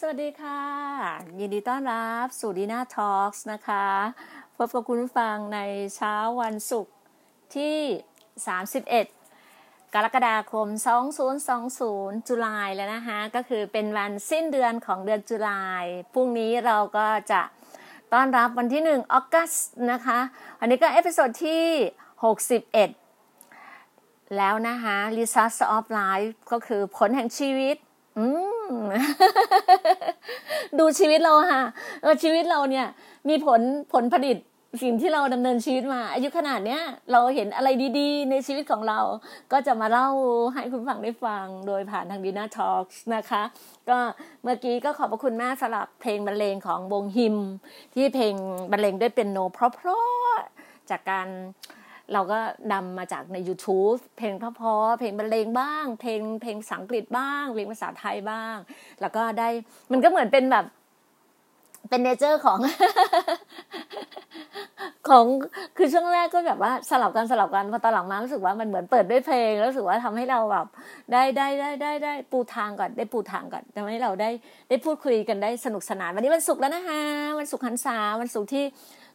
สวัสดีค่ะ ยินดีต้อนรับสู่ดีน่า Talk นะคะ พบกับคุณผู้ฟังในเช้าวันศุกร์ที่ 31 กรกฎาคม 2020 July แล้วนะคะ ก็คือเป็นวันสิ้นเดือนของเดือนจุลายพรุ่งนี้เราก็จะต้อนรับวันที่ 1 August นะคะ อันนี้ก็ episode ที่ 61 แล้วนะคะ Results of Life ก็คือผลแห่งชีวิต อืม ดูชีวิตเราค่ะเออชีวิตเราเนี่ย มีผลผลผลิตสิ่งที่เราดำเนินชีวิตมา อายุขนาดเนี้ยเราเห็นอะไรดีๆ ในชีวิตของเรา ก็จะมาเล่าให้คุณฟังได้ฟังโดยผ่านทางดีน่าทอล์กนะคะ ก็เมื่อกี้ก็ขอบพระคุณมากสำหรับเพลงบรรเลงของวงฮิม ที่เพลงบรรเลงด้วยเป็นโนเพราะๆจากการ เราก็นำมาจากใน YouTube เพลงพราะๆเพลงบรรเลงบ้าง เพลงเพลงสังกฤษบ้าง เพลงภาษาไทยบ้าง แล้วก็ได้มันก็เหมือนเป็นแบบเป็นเนเจอร์ของ ของคือช่วงแรกก็แบบว่าสลับกันสลับกันพอตอนหลังมารู้สึกว่ามันเหมือนเปิดด้วยเพลงแล้วรู้สึกว่าทำให้เราแบบได้ได้ได้ได้ได้ปูทางก่อนได้ปูทางก่อนทำให้เราได้ได้พูดคุยกันได้สนุกสนาน วันนี้วันศุกร์แล้วนะคะวันศุกร์หันษาวันศุกร์ที่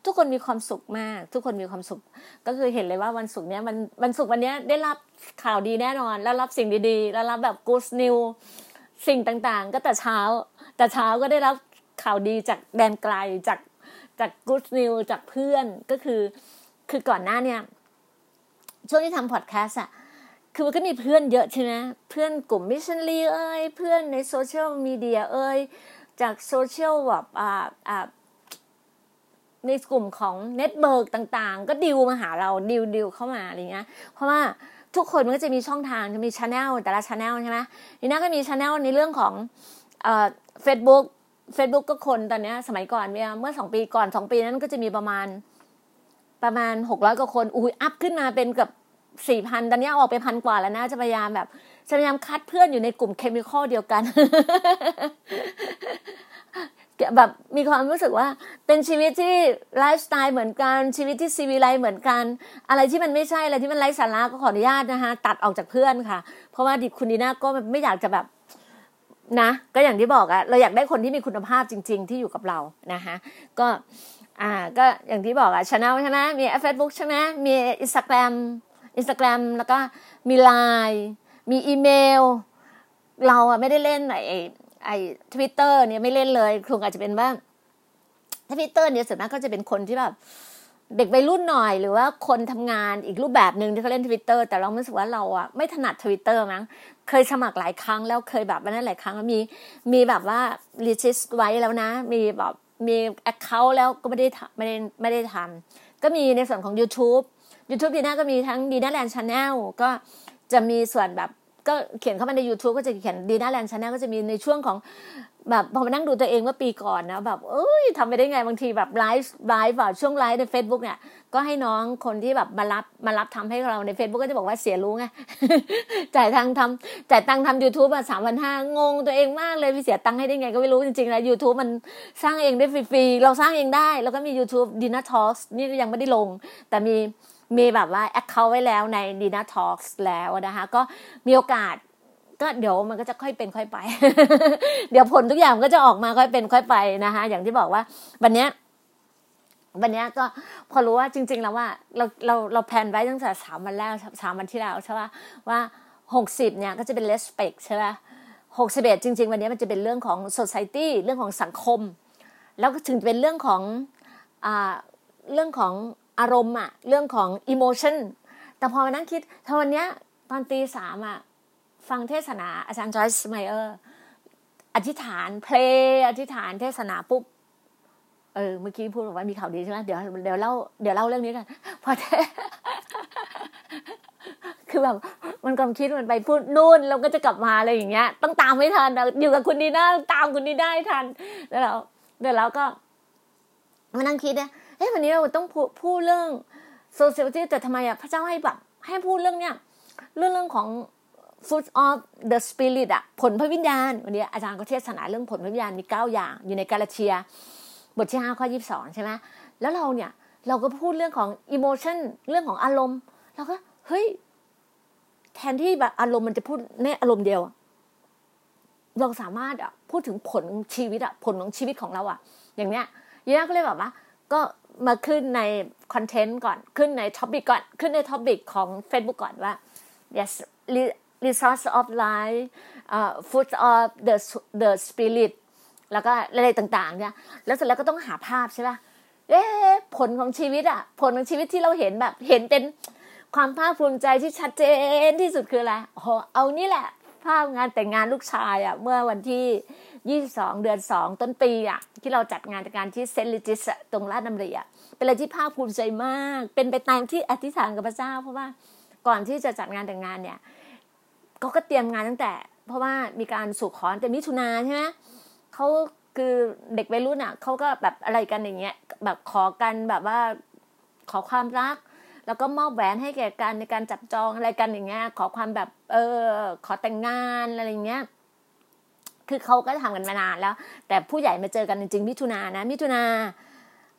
ทุกคนมีความสุขมาก ทุกคนมีความสุข ก็คือเห็นเลยว่าวันศุกร์เนี้ยมันวันศุกร์วันเนี้ยได้รับข่าวดีแน่นอน แล้วรับสิ่งดีๆ แล้วรับแบบกูสนิวสิ่งต่างๆ ก็แต่เช้า แต่เช้าก็ได้รับข่าวดีจากแดนไกลจากจากกูสนิวจากเพื่อนก็คือคือก่อนหน้าเนี่ยช่วงที่ทำพอดแคสต์อะคือมันก็มีเพื่อนเยอะใช่ไหมเพื่อนกลุ่ม missionary เอ้ยเพื่อนในโซเชียลมีเดียเอ้ยจากโซเชียลแบบอ่าอ่า ในกลุ่มของ network ต่างๆ ก็ดิวมาหาเราดิวดิวเข้ามาอะไรเงี้ยเพราะว่าทุกคนมันก็จะมีช่องทางจะมี channel แต่ละ channel ใช่ไหมทีน่าก็มีช anel ในเรื่องของเอ่อเฟซบุ๊กเฟซบุ๊กก็คนตอนนี้สมัยก่อนเมื่อสองปีก่อนสองปีนั้นก็จะมีประมาณประมาณหกร้อยกว่าคนอุ้ย up ขึ้นมาเป็นกับสี่พันตอนนี้ออกไปพันกว่าแล้วนะจะพยายามแบบจะพยายามคัดเพื่อนอยู่ในกลุ่ม chemical เดียวกัน แบบมีความรู้สึกว่าเป็นชีวิตที่ไลฟ์สไตล์เหมือนกันชีวิตที่ศิวิไลซ์เหมือนกัน อะไรที่มันไม่ใช่อะไรที่มันไร้สาระก็ขออนุญาตนะคะตัดออกจากเพื่อนค่ะ เพราะว่าดิคุณดีน่าก็ไม่อยากจะแบบนะก็อย่างที่บอกอะเราอยากได้คนที่มีคุณภาพจริง ๆ ที่อยู่กับเรานะคะก็อ่าก็อย่างที่บอกอะช anel ใช่ไหมมีเฟซบุ๊กใช่ไหมมีอินสตาแกรมอินสตาแกรมแล้วก็มีไลน์มีอีเมล เราอะไม่ได้เล่นไอ ไอ้ทวิตเตอร์เนี่ยไม่เล่นเลยคงอาจจะเป็นว่าทวิตเตอร์เนี่ยส่วนมากก็จะเป็นคนที่แบบเด็กวัยรุ่นหน่อยหรือว่าคนทำงานอีกรูปแบบหนึ่งที่เขาเล่นทวิตเตอร์แต่เราไม่รู้สึกว่าเราอะไม่ถนัดทวิตเตอร์มั้งเคยสมัครหลายครั้งแล้วเคยแบบวันนั้นหลายครั้งแล้วมีมีแบบว่า regis ไว้แล้วนะ มีแบบมี account แล้วก็ไม่ได้ไม่ได้ไม่ได้ทำก็มีในส่วนของ YouTube YouTube ดีน่าก็มีทั้งดีน่าแลนด์ Channel ก็จะมีส่วนแบบ ก็เขียนเข้ามาใน YouTube ก็จะเขียนดีน่าแลนด์ Channel ก็จะมีในช่วงของแบบพอมานั่งดูตัวเองว่าปีก่อนนะแบบเอ้ยทำไปได้ไงบางทีแบบ live live แบบช่วงไลฟ์ใน Facebook เนี่ยก็ให้น้องคนที่แบบมารับมารับทำให้เราใน Facebook ก็จะบอกว่าเสียรู้ไงจ่ายทางทำจ่ายตังค์ทำยูทูบอะสามพันห้างงตัวเองมากเลยพี่เสียตังค์ให้ได้ไงก็ไม่รู้จริงๆแล้วยูทูบมันสร้างเองได้ฟรีๆ เราสร้างเองได้ แล้วก็มี YouTube d i n a Talks นี่ยังไม่ได้ลง แต่มี มีแบบว่า account ไว้แล้วใน d i n a Talks แล้วนะคะก็มีโอกาสก็เดี๋ยวมันก็จะค่อยเป็นค่อยไป เดี๋ยวผลทุกอย่างก็จะออกมาค่อยเป็นค่อยไปนะคะอย่างที่บอกว่าวันนี้วันนี้ก็พอรู้ว่าจริง ๆ แล้วว่าเราเราเรา plan ไว้ตั้งแต่สามวันแรกสามวันที่แล้วใช่ป่ะว่าหกสิบเนี่ยก็จะเป็น respect ใช่ป่ะหกสิบเอ็ดจริง ๆ วันนี้มันจะเป็นเรื่องของ society เรื่องของสังคม แล้วก็ถึงเป็นเรื่องของอ่าเรื่องของ อารมณ์อะเรื่องของ emotion แต่พอมานั่งคิดถ้าวันนี้ตอนตีสามอะฟังเทศนาอาจารย์จอยส์ไมเออร์อธิษฐานเพลงอธิษฐานเทศนาปุ๊บเออเมื่อกี้พูดว่ามีข่าวดีใช่ไหมเดี๋ยวเดี๋ยวเล่าเดี๋ยวเล่าเรื่องนี้กันพอคือแบบมันความคิดมันไปพูดนู่นเราก็จะกลับมาอะไรอย่างเงี้ย ต้องตามไม่ทันอยู่กับคุณดีน่าตามคุณดีได้ทัน แล้วเราเดี๋ยวเราก็มานั่งคิดนะ เฮ้ยวันนี้เราต้องพูดเรื่องโซเชียลที่แต่ทำไมอะพระเจ้าให้แบบให้พูดเรื่องเนี้ยเรื่องเรื่องของ fruit of the spirit อะผลพระวิญญาณ วันนี้อาจารย์ก็เทศนาเรื่องผลพระวิญญาณมีเก้าอย่าง อยู่ในกาลาเทีย บทที่ห้าข้อยี่สิบสองใช่ไหมแล้วเราเนี่ย เราก็พูดเรื่องของ emotion เรื่องของอารมณ์เราก็เฮ้ย แทนที่แบบอารมณ์มันจะพูดในอารมณ์เดียว เราสามารถอะพูดถึงผลชีวิตอะผลของชีวิตของเราอะอย่างเนี้ยดีน่าก็เลยแบบว่า ก็ มาขึ้นใน content ก่อนขึ้นใน topic ก่อน ขึ้นใน topic ของ Facebook ก่อนว่า yes results of life uh, fruit of the the spirit แล้วก็อะไรต่างๆเนี่ยแล้วเสร็จแล้วก็ต้องหาภาพใช่ป่ะเอ๊ผลของชีวิตอะผลของชีวิตที่เราเห็นแบบ เห็นเป็นความภาคภูมิใจที่ชัดเจนที่สุดคืออะไรโอ้เอานี่แหละาพงานแต่งงานลูกชายอะเมื่อวันที่ 22 เดือน 2 ต้นปีอะที่เราจัดงานการที่เซนต์ลิจิสตรงลาดน้ำรีอะเป็นอะไรที่ภาคภูมิใจมาก เป็นไปตามที่อธิษฐานกับพระเจ้า เพราะว่าก่อนที่จะจัดงานแต่งงานเนี่ยเขาก็เตรียมงานตั้งแต่ เพราะว่ามีการสู่ขอแต่มิถุนาใช่ไหมเขาคือเด็กวัยรุ่นอะเขาก็แบบอะไรกันอย่างเงี้ยแบบขอกันแบบว่าขอความรัก แล้วก็มอบแหวนให้แก่กันในการจับจองอะไรกันอย่างเงี้ย ขอความแบบ เออ ขอแต่งงานอะไรเงี้ย คือเขาก็ทำกันมานานแล้ว แต่ผู้ใหญ่มาเจอกันจริงๆมิถุนานะ มิถุนา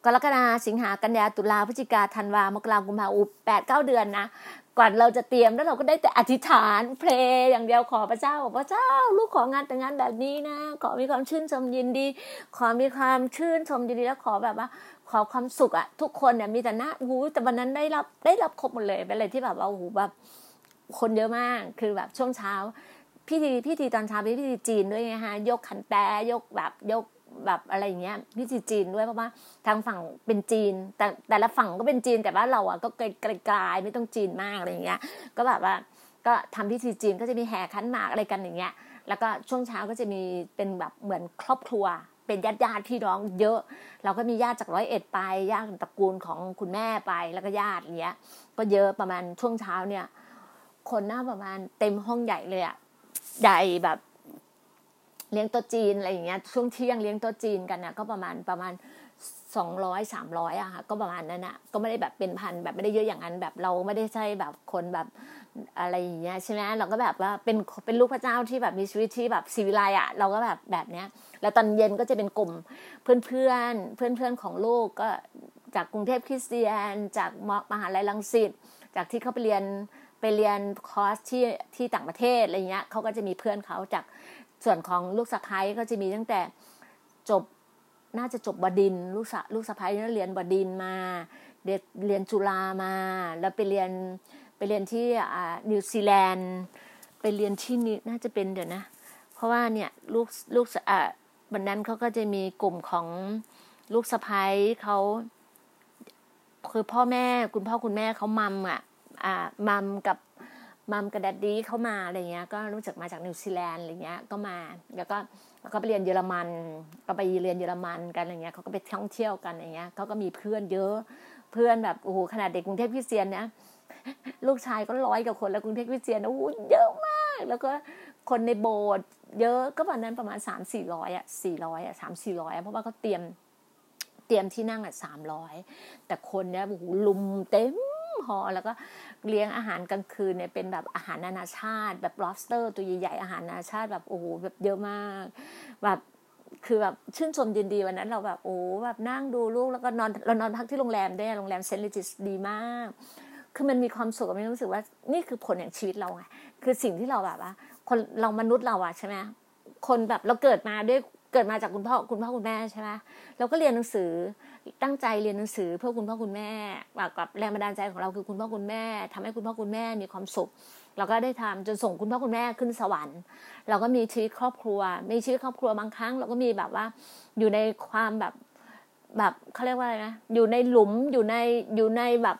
กรกฎาสิงหากันยาตุลาพฤศจิกาธันวามกรากุมภาอุแปดเก้าเดือนนะก่อนเราจะเตรียมแล้วเราก็ได้แต่อธิษฐานเพลงอย่างเดียวขอพระเจ้าบอกพระเจ้า ลูกของานแต่งงานแบบนี้นะ ขอมีความชื่นชมยินดี ขอมีความชื่นชมยินดีแล้วขอแบบว่า ขอความสุขอะทุกคนเนี่ยมีแต่หน้าหูแต่วันนั้นได้รับได้รับครบหมดเลยเป็นอะไรที่แบบว่าหูแบบคนเยอะมากคือแบบช่วงเช้าพิธีพิธีตอนเช้าเป็นพิธีจีนด้วยไงฮะยกขันแตยกแบบยกแบบอะไรอย่างเงี้ยพิธีจีนด้วยเพราะว่าทางฝั่งเป็นจีน แต่แต่ละฝั่งก็เป็นจีนแต่ว่าเราอะก็ไกลๆไม่ต้องจีนมากอะไรอย่างเงี้ย ก็แบบว่าก็ทำพิธีจีนก็จะมีแห่ขันหมากอะไรกันอย่างเงี้ย แล้วก็ช่วงเช้าก็จะมีเป็นแบบเหมือนครอบครัว เป็นญาติญาติพี่น้องเยอะ เราก็มีญาติจากร้อยเอ็ดไปญาติตระกูลของคุณแม่ไปแล้วก็ญาติเงี้ย ก็เยอะประมาณช่วงเช้าเนี่ย คนหน้าประมาณเต็มห้องใหญ่เลยอะใหญ่แบบเลี้ยงโต๊ะจีนอะไรอย่างเงี้ยช่วงเที่ยงเลี้ยงโต๊ะจีนกันนะก็ประมาณประมาณสองร้อยสามร้อยอะค่ะก็ประมาณนั้นอะก็ไม่ได้แบบเป็นพันแบบไม่ได้เยอะอย่างนั้นแบบเราไม่ได้ใช่แบบคนแบบอะไรอย่างเงี้ยใช่ไหมเราก็แบบว่าเป็นเป็นลูกพระเจ้าที่แบบมีชีวิตที่แบบสีวิไลอะเราก็แบบแบบเนี้ย แล้วตอนเย็นก็จะเป็นกลุ่มเพื่อนเพื่อนเพื่อนเพื่อนของลูกก็จากกรุงเทพคริสเตียน จากมหาลัยลังสิตจากที่เขาไปเรียนไปเรียนคอร์สที่ที่ต่างประเทศอะไรเงี้ยเขาก็จะมีเพื่อนเขาจากส่วนของลูกสะพ้ายก็จะมีตั้งแต่จบน่าจะจบบดินลูกสะลูกสะพ้ายเรียนบดินมาเรียนเรียนจุฬามา แล้วไปเรียนไปเรียนที่อ่านิวซีแลนด์ไปเรียนที่นี่น่าจะเป็นเดี๋ยวนะ เพราะว่าเนี่ยลูกลูกอ่า วันนั้นเขาก็จะมีกลุ่มของลูกสะใภ้เขาคือพ่อแม่คุณพ่อคุณแม่เขา mom อะอ่า mom กับ mom กับ daddy เขามาอะไรเงี้ย ก็รู้จักมาจากนิวซีแลนด์อะไรเงี้ยก็มา แล้วก็แล้วก็ไปเรียนเยอรมัน ก็ไปเรียนเยอรมันกันอะไรเงี้ยเขาก็ไปท่องเที่ยวกันอะไรเงี้ยเขาก็มีเพื่อนเยอะเพื่อนแบบโอ้โหขนาดเด็กกรุงเทพพิเศษเนี่ยลูกชายก็ร้อยกับคนแล้วกรุงเทพพิเศษโอ้โหเยอะมาก แล้วก็คนในโบสถ์ เยอะก็ประมาณนั้นประมาณสามสี่ร้อยอะสี่ร้อยอะสามสี่ร้อยเพราะว่าเขาเตรียมเตรียมที่นั่งอะสามร้อยแต่คนเนี่ยโอ้โหลุมเต็มหอแล้วก็เลี้ยงอาหารกลางคืนเนี่ยเป็นแบบอาหารนานาชาติ แบบ lobster ตัวใหญ่ๆอาหารนานาชาติแบบโอ้โหแบบเยอะมาก แบบคือแบบชื่นชมยินดีวันนั้นเราแบบโอ้แบบนั่งดูลูกแล้วก็นอนเรานอนพักที่โรงแรมได้โรงแรม St. Regis ดีมาก คือมันมีความสุขมันรู้สึกว่านี่คือผลแห่งชีวิตเราไงคือสิ่งที่เราแบบว่า คนเรามนุษย์เราอะใช่ไหมคนแบบเราเกิดมาด้วยเกิดมาจากคุณพ่อคุณพ่อคุณแม่ใช่ไหมเราก็เรียนหนังสือตั้งใจเรียนหนังสือเพื่อคุณพ่อคุณแม่กับแรงบันดาลใจของเราคือคุณพ่อคุณแม่ทำให้คุณพ่อคุณแม่มีความสุข เราก็ได้ทำจนส่งคุณพ่อคุณแม่ขึ้นสวรรค์ เราก็มีชีวิตครอบครัว มีชีวิตครอบครัวบางครั้ง เราก็มีแบบว่าอยู่ในความแบบแบบเขาเรียกว่าอะไรนะอยู่ในหลุมอยู่ในอยู่ในแบบ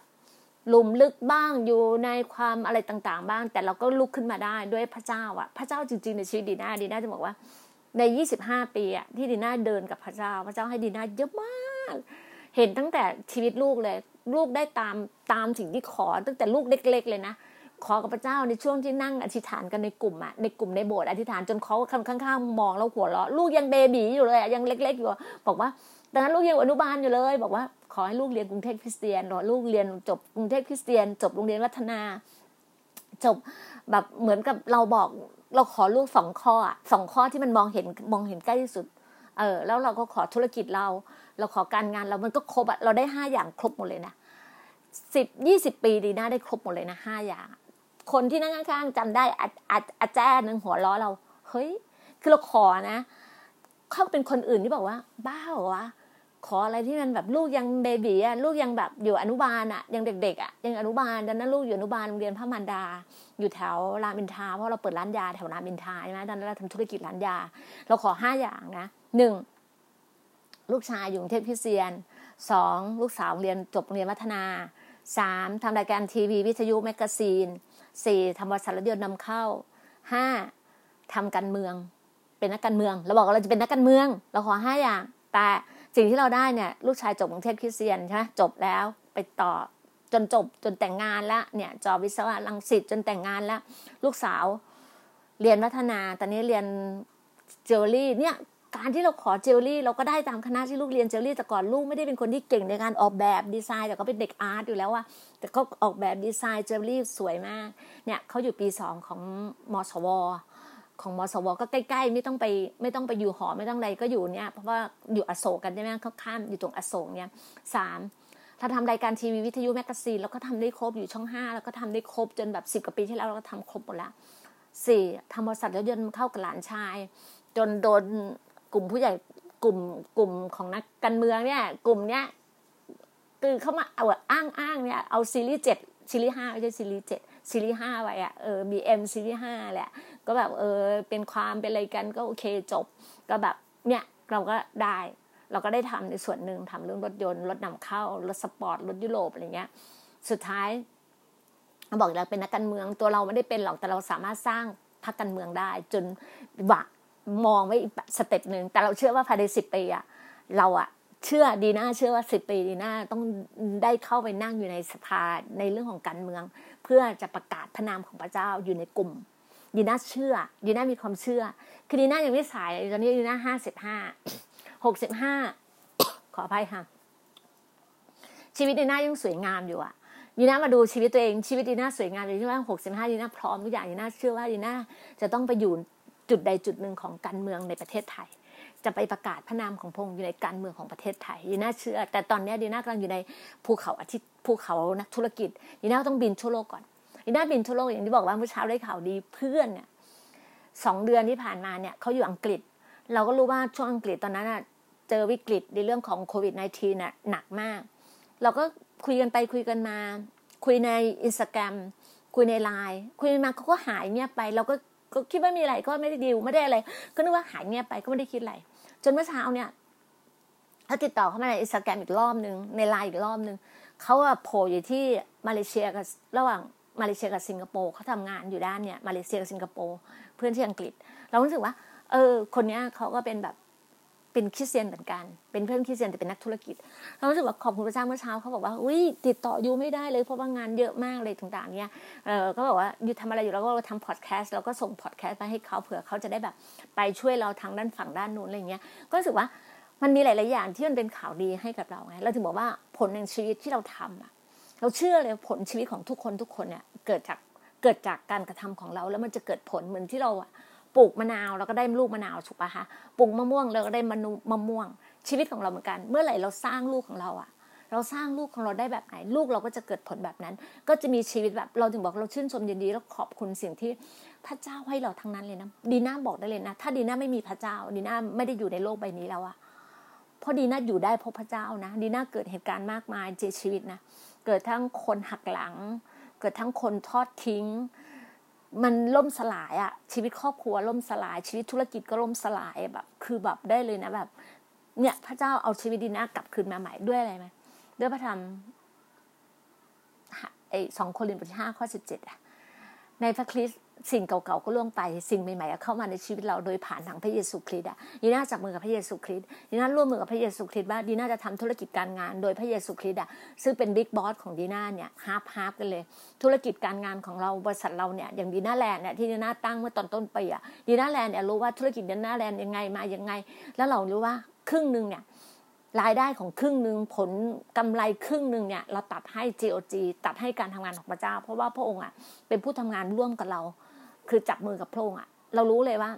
หลุมลึกบ้างอยู่ในความอะไรต่างๆ บ้าง แต่เราก็ลุกขึ้นมาได้ด้วยพระเจ้าอะพระเจ้าจริงๆในชีวิตดีน่าดีน่าจะบอกว่า ในยี่สิบห้าปีอะที่ดีน่าเดินกับพระเจ้า พระเจ้าให้ดีน่าเยอะมาก เห็นตั้งแต่ชีวิตลูกเลย ลูกได้ตามตามสิ่งที่ขอตั้งแต่ลูกเล็ก ๆ เลยนะขอกับพระเจ้าในช่วงที่นั่งอธิษฐานกันในกลุ่มอะในกลุ่มในโบสถ์อธิษฐานจนเขาข้างๆมองแล้วหัวเราะลูกยังเบบีอยู่เลยยังเล็ก ๆ อยู่บอกว่า ตอนนั้นลูกยังอนุบาลอยู่เลย บอกว่าขอให้ลูกเรียนกรุงเทพคริสเตียนหรอลูกเรียนจบกรุงเทพคริสเตียน จบโรงเรียนวัฒนา จบแบบเหมือนกับเราบอกเราขอลูกสองข้อสองข้อที่มันมองเห็นมองเห็นใกล้ที่สุด เออ แล้วเราก็ขอธุรกิจเรา เราขอการงานเรามันก็ครบอะเราได้ห้าอย่างครบหมดเลยนะสิบยี่สิบปีดีนะได้ครบหมดเลยนะห้าอย่าง คนที่นั่งข้างๆจำได้อาอาอาแจ้หนึ่งหัวล้อเรา เฮ้ย คือเราขอนะ เขาเป็นคนอื่นที่บอกว่า บ้าเหรอวะ ขออะไรที่มันแบบลูกยังเบบีอะลูกยังแบบอยู่อนุบาลอะยังเด็กๆอะยังอนุบาลดังนั้นลูกอยู่อนุบาลโรงเรียนพระมารดา อยู่แถวรามอินทราเพราะเราเปิดร้านยาแถวรามอินทราใช่ไหมดังนั้นเราทำธุรกิจร้านยา เราขอห้าอย่างนะหนึ่งลูกชายอยู่กรุงเทพคริสเตียนสองลูกสาวเรียนจบโรงเรียนวัฒนาสามทำรายการทีวีวิทยุ magazine สี่ทำบริษัทรถยนต์นำเข้าห้าทำการเมือง เป็นนักการเมือง เราบอกว่าเราจะเป็นนักการเมือง เราขอห้าอย่าง แต่ สิ่งที่เราได้เนี่ยลูกชายจบกรุงเทพคริสเตียนใช่ไหมจบแล้วไปต่อจนจบจนแต่งงานแล้วเนี่ยจบวิศวะรังสิตจนแต่งงานแล้ว ลูกสาวเรียนวัฒนา ตอนนี้เรียนเจวเวลรี่เนี่ยการที่เราขอเจวเวลรี่ เราก็ได้ตามคณะที่ลูกเรียนเจวเวลรี่แต่ก่อนลูกไม่ได้เป็นคนที่เก่งในการออกแบบดีไซน์แต่ก็เป็นเด็ก art อยู่แล้วว่าแต่เขาออกแบบ design jewelry สวยมากเนี่ยเขาอยู่ปีสองของมสว ของมสวก็ใกล้ๆ ไม่ต้องไปไม่ต้องไปอยู่หอไม่ต้องอะไรก็อยู่เนี่ยเพราะว่าอยู่อโศกกันใช่ไหมเขาข้ามอยู่ตรงอโศกเนี่ยสามถ้าทำรายการทีวีวิทยุ magazine แล้วก็ทำได้ครบอยู่ช่องห้าแล้วก็ทำได้ครบจนแบบสิบกว่าปีที่แล้วเราก็ทำครบหมดแล้วสี่ทำบริษัทรถยนต์เข้ากับหลานชาย จนโดนกลุ่มผู้ใหญ่กลุ่มกลุ่มของนักการเมืองเนี่ยกลุ่มเนี้ยคือเข้ามาเอาอ้างอ้างเนี่ยเอาซีรีส์เจ็ดซีรีส์ห้าไม่ใช่ซีรีส์เจ็ดซีรีส์ห้าไว้อะเออบีเอ็มซีรีส์ห้าแหละ ก็แบบเออเป็นความเป็นอะไรกันก็โอเคจบ ก็แบบเนี่ยเราก็ได้เราก็ได้ทำในส่วนหนึ่งทำเรื่องรถยนต์รถนำเข้ารถสปอร์ตรถยุโรปอะไรเงี้ย สุดท้ายบอกเราเป็นนักการเมืองตัวเราไม่ได้เป็นหรอกแต่เราสามารถสร้างพรรคการเมืองได้ จนว่ามองไว้อีกสเต็ปหนึ่งแต่เราเชื่อว่าภายในสิบปีอะเราอะเชื่อดีน่าเชื่อว่าสิบปีดีน่าต้องได้เข้าไปนั่งอยู่ในสภาในเรื่องของการเมือง เพื่อจะประกาศพระนามของพระเจ้าอยู่ในกลุ่ม ดีน่าเชื่อดีน่ามีความเชื่อ คือดีน่ายังไม่สายตอนนี้ดีน่าห้าสิบห้าหกสิบห้าขออภัยค่ะ ชีวิตดีน่ายังสวยงามอยู่อะดีน่ามาดูชีวิตตัวเองชีวิตดีน่าสวยงามอยู่ที่ว่าหกสิบห้าดีน่าพร้อมทุกอย่างดีน่าเชื่อว่าดีน่าจะต้องไปอยู่จุดใดจุดหนึ่งของการเมืองในประเทศไทย จะไปประกาศพระนามของพง์อยู่ในการเมืองของประเทศไทยดีน่าเชื่อ แต่ตอนนี้ดีน่ากำลังอยู่ในภูเขาอาทิตย์ภูเขานักธุรกิจดีน่าต้องบินทั่วโลกก่อน ดีน่าบินทั่วโลกอย่างที่บอกว่าเมื่อเช้าได้ข่าวดีเพื่อนเนี่ยสองเดือนที่ผ่านมาเนี่ยเขาอยู่อังกฤษ เราก็รู้ว่าช่วงอังกฤษตอนนั้นอะเจอวิกฤตในเรื่องของโควิด -19 น่ะหนักมาก เราก็คุยกันไปคุยกันมา คุยในอินสตาแกรมคุยในไลน์คุยมาเขาก็หายเงียบไป เราก็ก็คิดว่ามีอะไรก็ไม่ได้ดิวไม่ได้อะไร ก็นึกว่าหายเงียบไปก็ไม่ได้คิดอะไร จนเมื่อเช้าเนี่ยเขาติดต่อเข้ามาในอินสตาแกรมอีกรอบหนึ่งในไลน์อีกรอบหนึ่งเขาอะโผล่อยู่ที่มาเลเซียกับระหว่าง มาเลเซียกับสิงคโปร์เขาทำงานอยู่ด้านเนี่ยมาเลเซียกับสิงคโปร์เพื่อนที่อังกฤษ เรารู้สึกว่า เออ คนเนี้ยเขาก็เป็นแบบเป็นคริสเตียนเหมือนกัน เป็นเพื่อนคริสเตียนแต่เป็นนักธุรกิจ เรารู้สึกว่าขอบคุณพระเจ้าเมื่อเช้าเขาบอกว่าอุ้ยติดต่ออยู่ไม่ได้เลยเพราะว่างานเยอะมากเลยต่างๆ เนี่ยเออก็บอกว่าอยู่ทำอะไรอยู่แล้วก็ทำพอดแคสต์แล้วก็ส่งพอดแคสต์ไปให้เขาเผื่อเขาจะได้แบบไปช่วยเราทางด้านฝั่งด้านนู้นอะไรเงี้ย ก็รู้สึกว่ามันมีหลาย ๆ อย่างที่มันเป็นข่าวดีให้กับเราไง เราถึงบอกว่าผลแห่งชีวิตที่เราทำอะ เราเชื่อเลยผลชีวิตของทุกคนทุกคนเนี่ยเกิดจากเกิดจากการกระทำของเราแล้วมันจะเกิดผลเหมือนที่เราปลูกมะนาวเราก็ได้ลูกมะนาวถูกปะคะปลูกมะม่วงเราก็ได้มะนุมะม่วง ชีวิตของเราเหมือนกัน เมื่อไหร่เราสร้างลูกของเราอะเราสร้างลูกของเราได้แบบไหน ลูกเราก็จะเกิดผลแบบนั้น ก็จะมีชีวิตแบบเราถึงบอกเราชื่นชมยินดี แล้วขอบคุณสิ่งที่พระเจ้าให้เราทั้งนั้นเลยนะดีน่าบอกได้เลยนะ ถ้าดีน่าไม่มีพระเจ้า ดีน่าไม่ได้อยู่ในโลกใบนี้แล้วอะเพราะดีน่าอยู่ได้เพราะพระเจ้านะ ดีน่าเกิดเหตุการณ์มากมายในชีวิตนะ เกิดทั้งคนหักหลัง เกิดทั้งคนทอดทิ้ง มันล่มสลายอะชีวิตครอบครัวล่มสลาย ชีวิตธุรกิจก็ล่มสลายแบบ คือแบบได้เลยนะแบบ เนี่ย พระเจ้าเอาชีวิตดีน่ากลับคืนมาใหม่ด้วยอะไรไหมด้วยพระธรรมไอ้สองโครินธ์บทที่ห้าข้อสิบเจ็ดอะในพระคริสต์ สิ่งเก่าๆก็ล่วงไป สิ่งใหม่ๆเข้ามาในชีวิตเราโดยผ่านทางพระเยซูคริสต์อะดีน่าจับมือกับพระเยซูคริสต์ดีน่าร่วมมือกับพระเยซูคริสต์ว่าดีน่าจะทำธุรกิจการงานโดยพระเยซูคริสต์อะซึ่งเป็น big boss ของดีน่าเนี่ย half half กันเลย ธุรกิจการงานของเราบริษัทเราเนี่ยอย่างดีน่าแลนด์เนี่ยที่ดีน่าตั้งเมื่อตอนต้นปีอะดีน่าแลนด์เนี่ยรู้ว่าธุรกิจดีน่าแลนด์ยังไงมายังไง แล้วเรารู้ว่าครึ่งหนึ่งเนี่ยรายได้ของครึ่งหนึ่งผลกำไรครึ่งหนึ่งเนี่ยเราตัดให้ GOG ตัดให้การทำงานของพระเจ้า เพราะว่าพระองค์อะเป็นผู้ทำงานร่วมกับเรา คือจับมือกับพระองค์อะเรารู้เลยว่า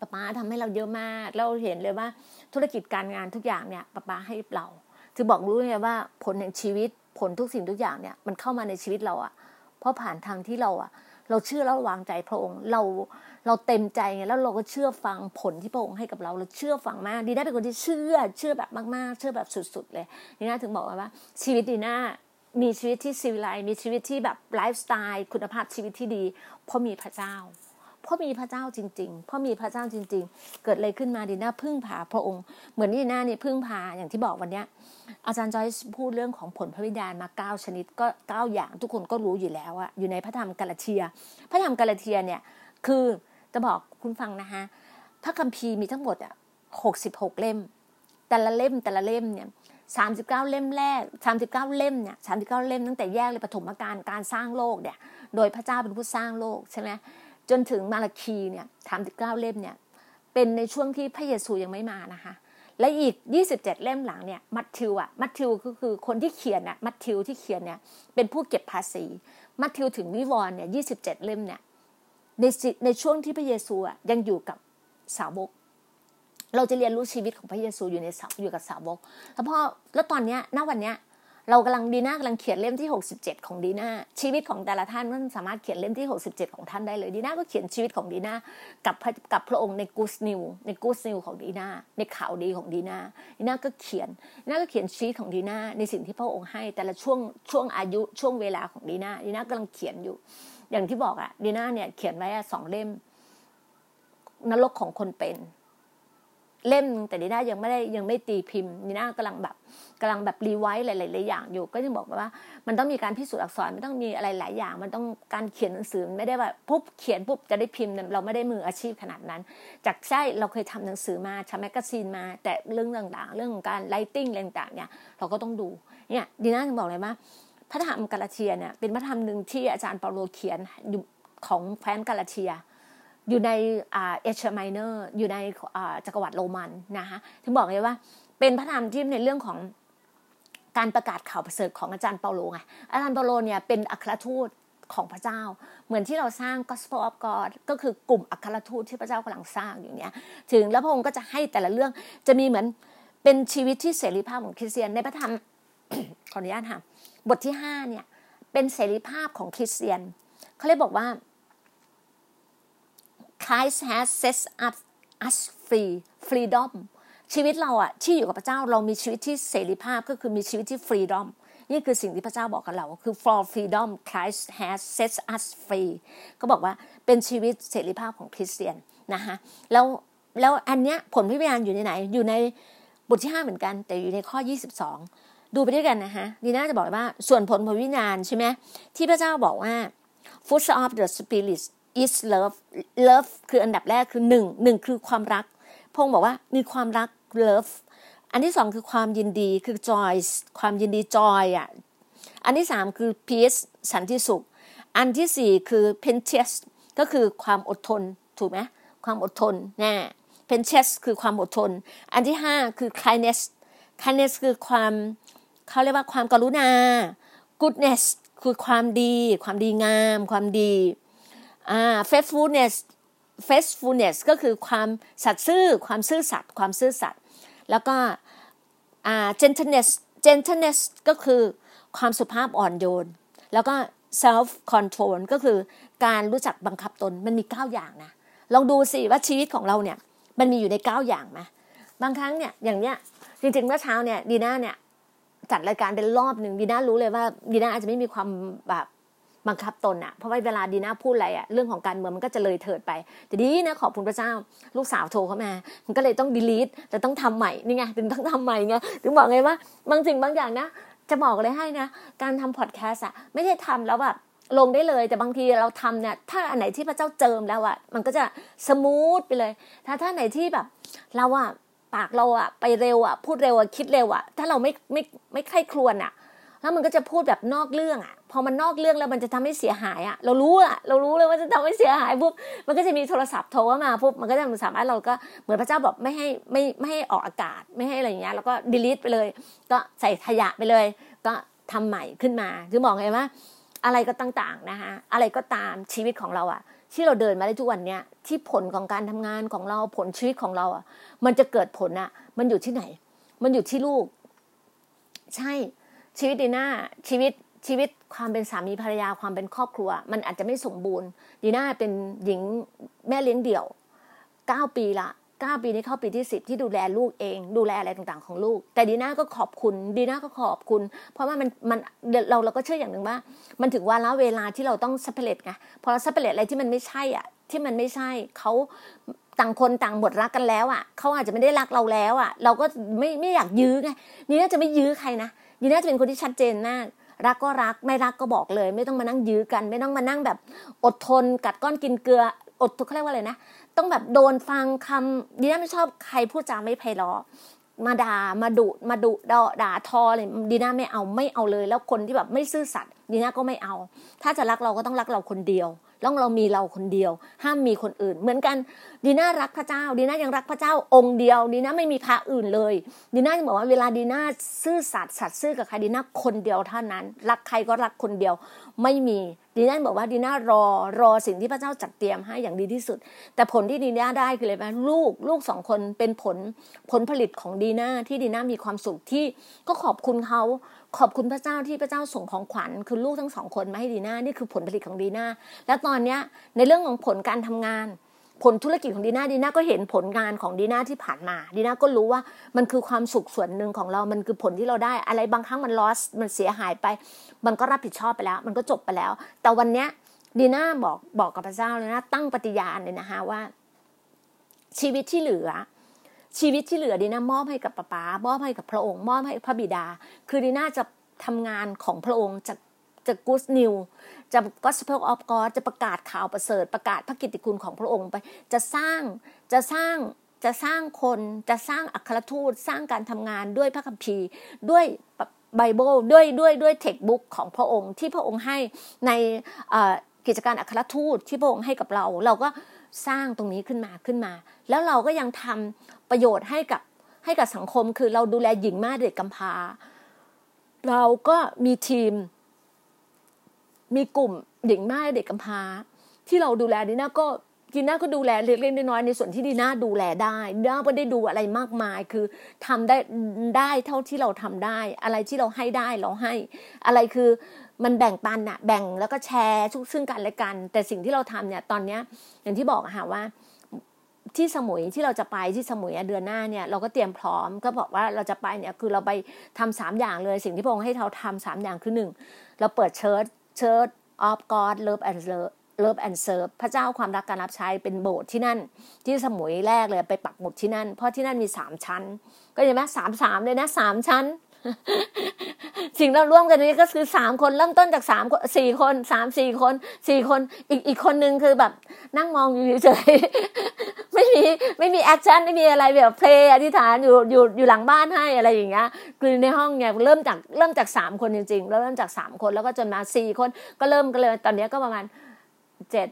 ปาป๊าทำให้เราเยอะมาก เราเห็นเลยว่าธุรกิจการงานทุกอย่างเนี่ยป้าป้าให้เราคือบอกรู้ไงว่าผลแห่งชีวิตผลทุกสิ่งทุกอย่างเนี่ย มันเข้ามาในชีวิตเราอะเพราะผ่านทางที่เราอะเราเชื่อแล้ววางใจพระองค์ เราเราเต็มใจไงแล้วเราก็เชื่อฟังผลที่พระองค์ให้กับเราเราเชื่อฟังมากดีน่าเป็นคนที่เชื่อเชื่อแบบมาก ๆ เชื่อแบบสุด ๆ เลยดีน่าถึงบอกว่าชีวิตดีน่า มีชีวิตที่ซีวิไลมีชีวิตที่แบบไลฟ์สไตล์คุณภาพชีวิตที่ดี เพราะมีพระเจ้า เพราะมีพระเจ้าจริง ๆ เพราะมีพระเจ้าจริง ๆ เกิดอะไรขึ้นมาดีน่าพึ่งพาพระองค์ เหมือนดีน่าเนี่ยพึ่งพาอย่างที่บอกวันเนี้ย อาจารย์จอยพูดเรื่องของผลพระวิญญาณมาเก้าชนิดก็เก้าอย่างทุกคนก็รู้อยู่แล้วอะอยู่ในพระธรรมกาลาเทีย พระธรรมกาลาเทียเนี่ยคือจะบอกคุณฟังนะคะพระคัมภีร์มีทั้งหมดอะหกสิบหกเล่ม แต่ละเล่มแต่ละเล่มเนี่ย สามสิบเก้าเล่มแรกสามสิบเก้าเล่มเนี่ยสามสิบเก้าเล่มตั้งแต่แยกเลยปฐมกาลการสร้างโลกเนี่ย โดยพระเจ้าเป็นผู้สร้างโลกใช่ไหมจนถึงมาราคีเนี่ยสามสิบเก้าเล่มเนี่ย เป็นในช่วงที่พระเยซูยังไม่มานะคะ และอีก 27 เล่มหลังเนี่ย มัทธิวอะมัทธิวก็คือคนที่เขียนอะมัทธิวที่เขียนเนี่ย เป็นผู้เก็บภาษี มัทธิวถึงวิวรณ์เนี่ย 27 เล่มเนี่ย ในในช่วงที่พระเยซูอะยังอยู่กับสาวก เราจะเรียนรู้ชีวิตของพระเยซูอยู่ในสาวอยู่กับสาวกแล้วพอแล้วตอนเนี้ยณวันเนี้ยเรากำลังดีน่ากำลังเขียนเล่มที่ 67 ของดีน่าชีวิตของแต่ละท่านมันสามารถเขียนเล่มที่ 67 ของท่านได้เลยดีน่าก็เขียนชีวิตของดีน่ากับกับพระองค์ในกูสนิวในกูสนิวของดีน่าในข่าวดีของดีน่าดีน่าก็เขียนดีน่าก็เขียนชีวิตของดีน่าในสิ่งที่พระองค์ให้แต่ละช่วงช่วงอายุช่วงเวลาของดีน่าดีน่ากำลังเขียนอยู่ อย่างที่บอกอะดีน่าเนี่ยเขียนไว้สองเล่มนรกของคนเป็น เล่มแต่ดีน่ายังไม่ได้ยังไม่ตีพิมพ์ดีน่ากำลังแบบกำลังแบบ revise หลายๆอย่างอยู่ ก็ยังบอกว่า มันต้องมีการพิสูจน์อักษรมันต้องมีอะไรหลายอย่าง มันต้องการเขียนหนังสือไม่ได้แบบปุ๊บเขียนปุ๊บจะได้พิมพ์เราไม่ได้มืออาชีพขนาดนั้น จากใช่เราเคยทำหนังสือมาทำ magazine มา แต่เรื่องต่างๆ เรื่องของการ writing อะไรต่างๆเนี่ยเราก็ต้องดูเนี่ยดีน่าถึงบอกเลยว่าพระธรรมกาลาเทียเนี่ยเป็นพระธรรมหนึ่งที่อาจารย์เปาโลเขียนอยู่ของแคว้นกาลาเทีย อยู่ในเอเชียไมเนอร์อยู่ในจักรวรรดิโรมันนะคะถึงบอกเลยว่าเป็นพระธรรมที่ในเรื่องของการประกาศข่าวประเสริฐของอาจารย์เปาโลไงอาจารย์เปาโลเนี่ยเป็นอัครทูตของพระเจ้า เหมือนที่เราสร้าง Gospel of God ก็คือกลุ่มอัครทูตที่พระเจ้ากำลังสร้างอยู่เนี้ยถึงแล้วพระองค์ก็จะให้แต่ละเรื่องจะมีเหมือนเป็นชีวิตที่เสรีภาพของคริสเตียนในพระธรรมขออนุญาตค่ะบทที่ห้าเนี่ยเป็นเสรีภาพของคริสเตียนเขาเลยบอกว่า Christ has set us us free freedom ชีวิตเราอะที่อยู่กับพระเจ้าเรามีชีวิตที่เสรีภาพก็คือมีชีวิตที่ freedom นี่คือสิ่งที่พระเจ้าบอกกับเรา คือ for freedom Christ has set us free ก็บอกว่าเป็นชีวิตเสรีภาพของคริสเตียนนะคะแล้วแล้วอันเนี้ยผลพิจารณาอยู่ในไหน อยู่ในบทที่ 5 เหมือนกัน แต่อยู่ในข้อ 22 ดูไปด้วยกันนะคะดีน่าจะบอกว่าส่วนผลผลวิญญาณใช่ไหมที่พระเจ้าบอกว่า fruit of the spirit is love love คืออันดับแรกคือหนึ่งหนึ่งคือความรัก พงบอกว่ามีความรัก love อันที่สองคือความยินดีคือ joy ความยินดี joy อะอันที่สามคือ peace สันติสุข อันที่สี่คือ patience ก็คือความอดทนถูกไหมความอดทนน่ patience คือความอดทน อันที่ห้าคือ kindness kindness คือความเขาเรียกว่าความกรุณา goodness คือความดี ความดีงาม ความดี อ่า faithfulness faithfulness ก็คือความสัตย์ซื่อ ความซื่อสัตย์ความซื่อสัตย์แล้วก็อ่า gentleness gentleness ก็คือความสุภาพอ่อนโยน แล้วก็ self control ก็คือการรู้จักบังคับตนมันมีเก้าอย่างนะ ลองดูสิว่าชีวิตของเราเนี่ย มันมีอยู่ในเก้าอย่างไหมบางครั้งเนี่ยอย่างเนี้ยจริงๆเมื่อเช้าเนี่ยดีน่าเนี่ยจัดรายการเป็นรอบหนึ่งดีน่ารู้เลยว่าดีน่าอาจจะไม่มีความแบบ บังคับตนอะเพราะว่าเวลาดีน่าพูดอะไรอะเรื่องของการเมืองมันก็จะเลยเถิดไป แต่ดีนะขอบคุณพระเจ้า ลูกสาวโทรเข้ามา มันก็เลยต้องดีลีทแต่ต้องทำใหม่นี่ไงถึงต้องทำใหม่ไงถึงบอกไงว่าบางสิ่งบางอย่างนะจะบอกเลยให้นะ การทำพอดแคสต์อะไม่ใช่ทำแล้วแบบลงได้เลย แต่บางทีเราทำเนี่ยถ้าอันไหนที่พระเจ้าเจิมแล้วอะมันก็จะ smooth ไปเลย ถ้าถ้าไหนที่แบบเราอะปากเราอะไปเร็วอะพูดเร็วอะคิดเร็วอะถ้าเราไม่ไม่ไม่ใคร่ครวญอะ แล้วมันก็จะพูดแบบนอกเรื่องอะ พอมันนอกเรื่องแล้วมันจะทำให้เสียหายอะ เรารู้อะเรารู้เลยว่าจะทำให้เสียหายปุ๊บ มันก็จะมีโทรศัพท์โทรมาปุ๊บ มันก็จะสามารถเราก็เหมือนพระเจ้าบอกไม่ให้ไม่ไม่ให้ออกอากาศไม่ให้อะไรอย่างเงี้ย แล้วก็ดีลิทไปเลย ก็ใส่ขยะไปเลย ก็ทำใหม่ขึ้นมา คือบอกไงว่าอะไรก็ต่างๆนะคะอะไรก็ตามชีวิตของเราอะ ที่เราเดินมาได้ทุกวันเนี้ยที่ผลของการทำงานของเราผลชีวิตของเราอะ มันจะเกิดผลอะ มันอยู่ที่ไหน มันอยู่ที่ลูก ใช่ ชีวิตดีน้าชีวิตชีวิตความเป็นสามีภรรยาความเป็นครอบครัว มันอาจจะไม่สมบูรณ์ ดีน่าเป็นหญิงแม่เลี้ยงเดี่ยวเก้าปีละเก้าปีนี้เข้าปีที่สิบที่ดูแลลูกเอง ดูแลอะไรต่างๆของลูก แต่ดีน่าก็ขอบคุณดีน่าก็ขอบคุณ เพราะว่ามันมันเราเราก็เชื่ออย่างหนึ่งว่า มันถึงวาระเวลาที่เราต้องสัพเพลตไงพอเราสัพเพลตอะไรที่มันไม่ใช่อะ ที่มันไม่ใช่เขาต่างคนต่างหมดรักกันแล้วอะเขาอาจจะไม่ได้รักเราแล้วอะ เราก็ไม่ไม่อยากยื้อไงดีน่าจะไม่ยื้อใครนะ ดีน่าจะเป็นคนที่ชัดเจนมาก รักก็รักไม่รักก็บอกเลย ไม่ต้องมานั่งยื้อกัน ไม่ต้องมานั่งแบบอดทน กัดก้อนกินเกลือ อดทุกเขาเรียกว่าอะไรนะ ต้องแบบโดนฟังคำดีน่าไม่ชอบใครพูดจาไม่ไพเราะมาด่ามาดุมาดุด่าด่าทอเลยดีน่าไม่เอาไม่เอาเลย แล้วคนที่แบบไม่ซื่อสัตย์ดีน่าก็ไม่เอา ถ้าจะรักเราก็ต้องรักเราคนเดียว ต้องเรามีเราคนเดียว ห้ามมีคนอื่น เหมือนกันดีน่ารักพระเจ้าดีน่ายังรักพระเจ้าองค์เดียวดีน่าไม่มีพระอื่นเลยดีน่าจะบอกว่าเวลาดีน่าซื่อสัตย์สัตย์ซื่อกับใครดีน่าคนเดียวเท่านั้น รักใครก็รักคนเดียว ไม่มีดีน่าบอกว่าดีน่ารอรอสิ่งที่พระเจ้าจัดเตรียมให้อย่างดีที่สุด แต่ผลที่ดีน่าได้คืออะไรไหมลูกลูกสองคนเป็นผลผลผลิตของดีน่าที่ดีน่ามีความสุขที่ก็ขอบคุณเขาขอบคุณพระเจ้าที่พระเจ้าส่งของขวัญคือลูกทั้งสองคนมาให้ดีน่านี่คือผลผลิตของดีน่าแล้วตอนเนี้ยในเรื่องของผลการทำงาน ผลธุรกิจของดีน่าดีน่าก็เห็นผลงานของดีน่าที่ผ่านมาดีน่าก็รู้ว่ามันคือความสุขส่วนหนึ่งของเรา มันคือผลที่เราได้ อะไรบางครั้งมันลอสมันเสียหายไป มันก็รับผิดชอบไปแล้ว มันก็จบไปแล้ว แต่วันเนี้ยดีน่าบอกบอกกับพระเจ้าเลยนะตั้งปฏิญาณเลยนะคะว่า ชีวิตที่เหลือ ชีวิตที่เหลือดีน่ามอบให้กับป้าป๋ามอบให้กับพระองค์มอบให้พระบิดา คือดีน่าจะทำงานของพระองค์จะ จะกูสนิวจะก็สเปลออฟกอจะประกาศข่าวประเสริฐประกาศพระกิตติคุณของพระองค์ไป จะสร้างจะสร้างจะสร้างคนจะสร้างอัครทูตสร้างการทำงานด้วยพระคัมภีร์ด้วยไบเบิลด้วยด้วยด้วยเทคบุ๊กของพระองค์ที่พระองค์ให้ในกิจการอัครทูตที่พระองค์ให้กับเรา เราก็สร้างตรงนี้ขึ้นมาขึ้นมา แล้วเราก็ยังทำประโยชน์ให้กับให้กับสังคม คือเราดูแลหญิงม่เด็กกำพร้าเราก็มีทีม มีกลุ่มหญิงแม่เด็กกำพร้า ที่เราดูแลดีน่าก็ดีน่าก็ดูแลเล็กๆน้อยๆในส่วนที่ดีน่าดูแลได้ดีน่าไม่ได้ดูอะไรมากมาย คือทำได้ได้เท่าที่เราทำได้ อะไรที่เราให้ได้เราให้ อะไรคือมันแบ่งปันอะแบ่งแล้วก็แชร์ซึ่งกันและกัน แต่สิ่งที่เราทำเนี่ยตอนเนี้ยอย่างที่บอกอะค่ะว่าที่สมุยที่เราจะไปที่สมุยเดือนหน้าเนี่ยเราก็เตรียมพร้อมก็บอกว่าเราจะไปเนี่ยคือเราไปทำสามอย่างเลย สิ่งที่พระองค์ให้เราทำสามอย่างคือหนึ่งเราเปิด Chur- Church of God love and love love and serve พระเจ้าความรักการรับใช้เป็นโบสถ์ที่นั่น ที่สมุยแรกเลยไปปักหมุดที่นั่น เพราะที่นั่นมีสามชั้น ก็เห็นไหมสามสามเลยนะสามชั้น สิ่งเราร่วมกันนี้ก็คือสามคนเริ่มต้นจากสามสี่คนสามสี่คนสี่คนอีกอีกคนนึงคือแบบ นั่งมองอยู่เฉยไม่มีไม่มี action ไม่มีอะไรแบบ pray อธิษฐานอยู่อยู่อยู่หลังบ้านให้อะไรอย่างเงี้ยคือในห้องเนี่ยเริ่มจากเริ่มจากสามคนจริงๆแล้วเริ่มจากสามคนแล้วก็จนมาสี่คนก็เริ่มกันเลยตอนนี้ก็ประมาณเจ็ด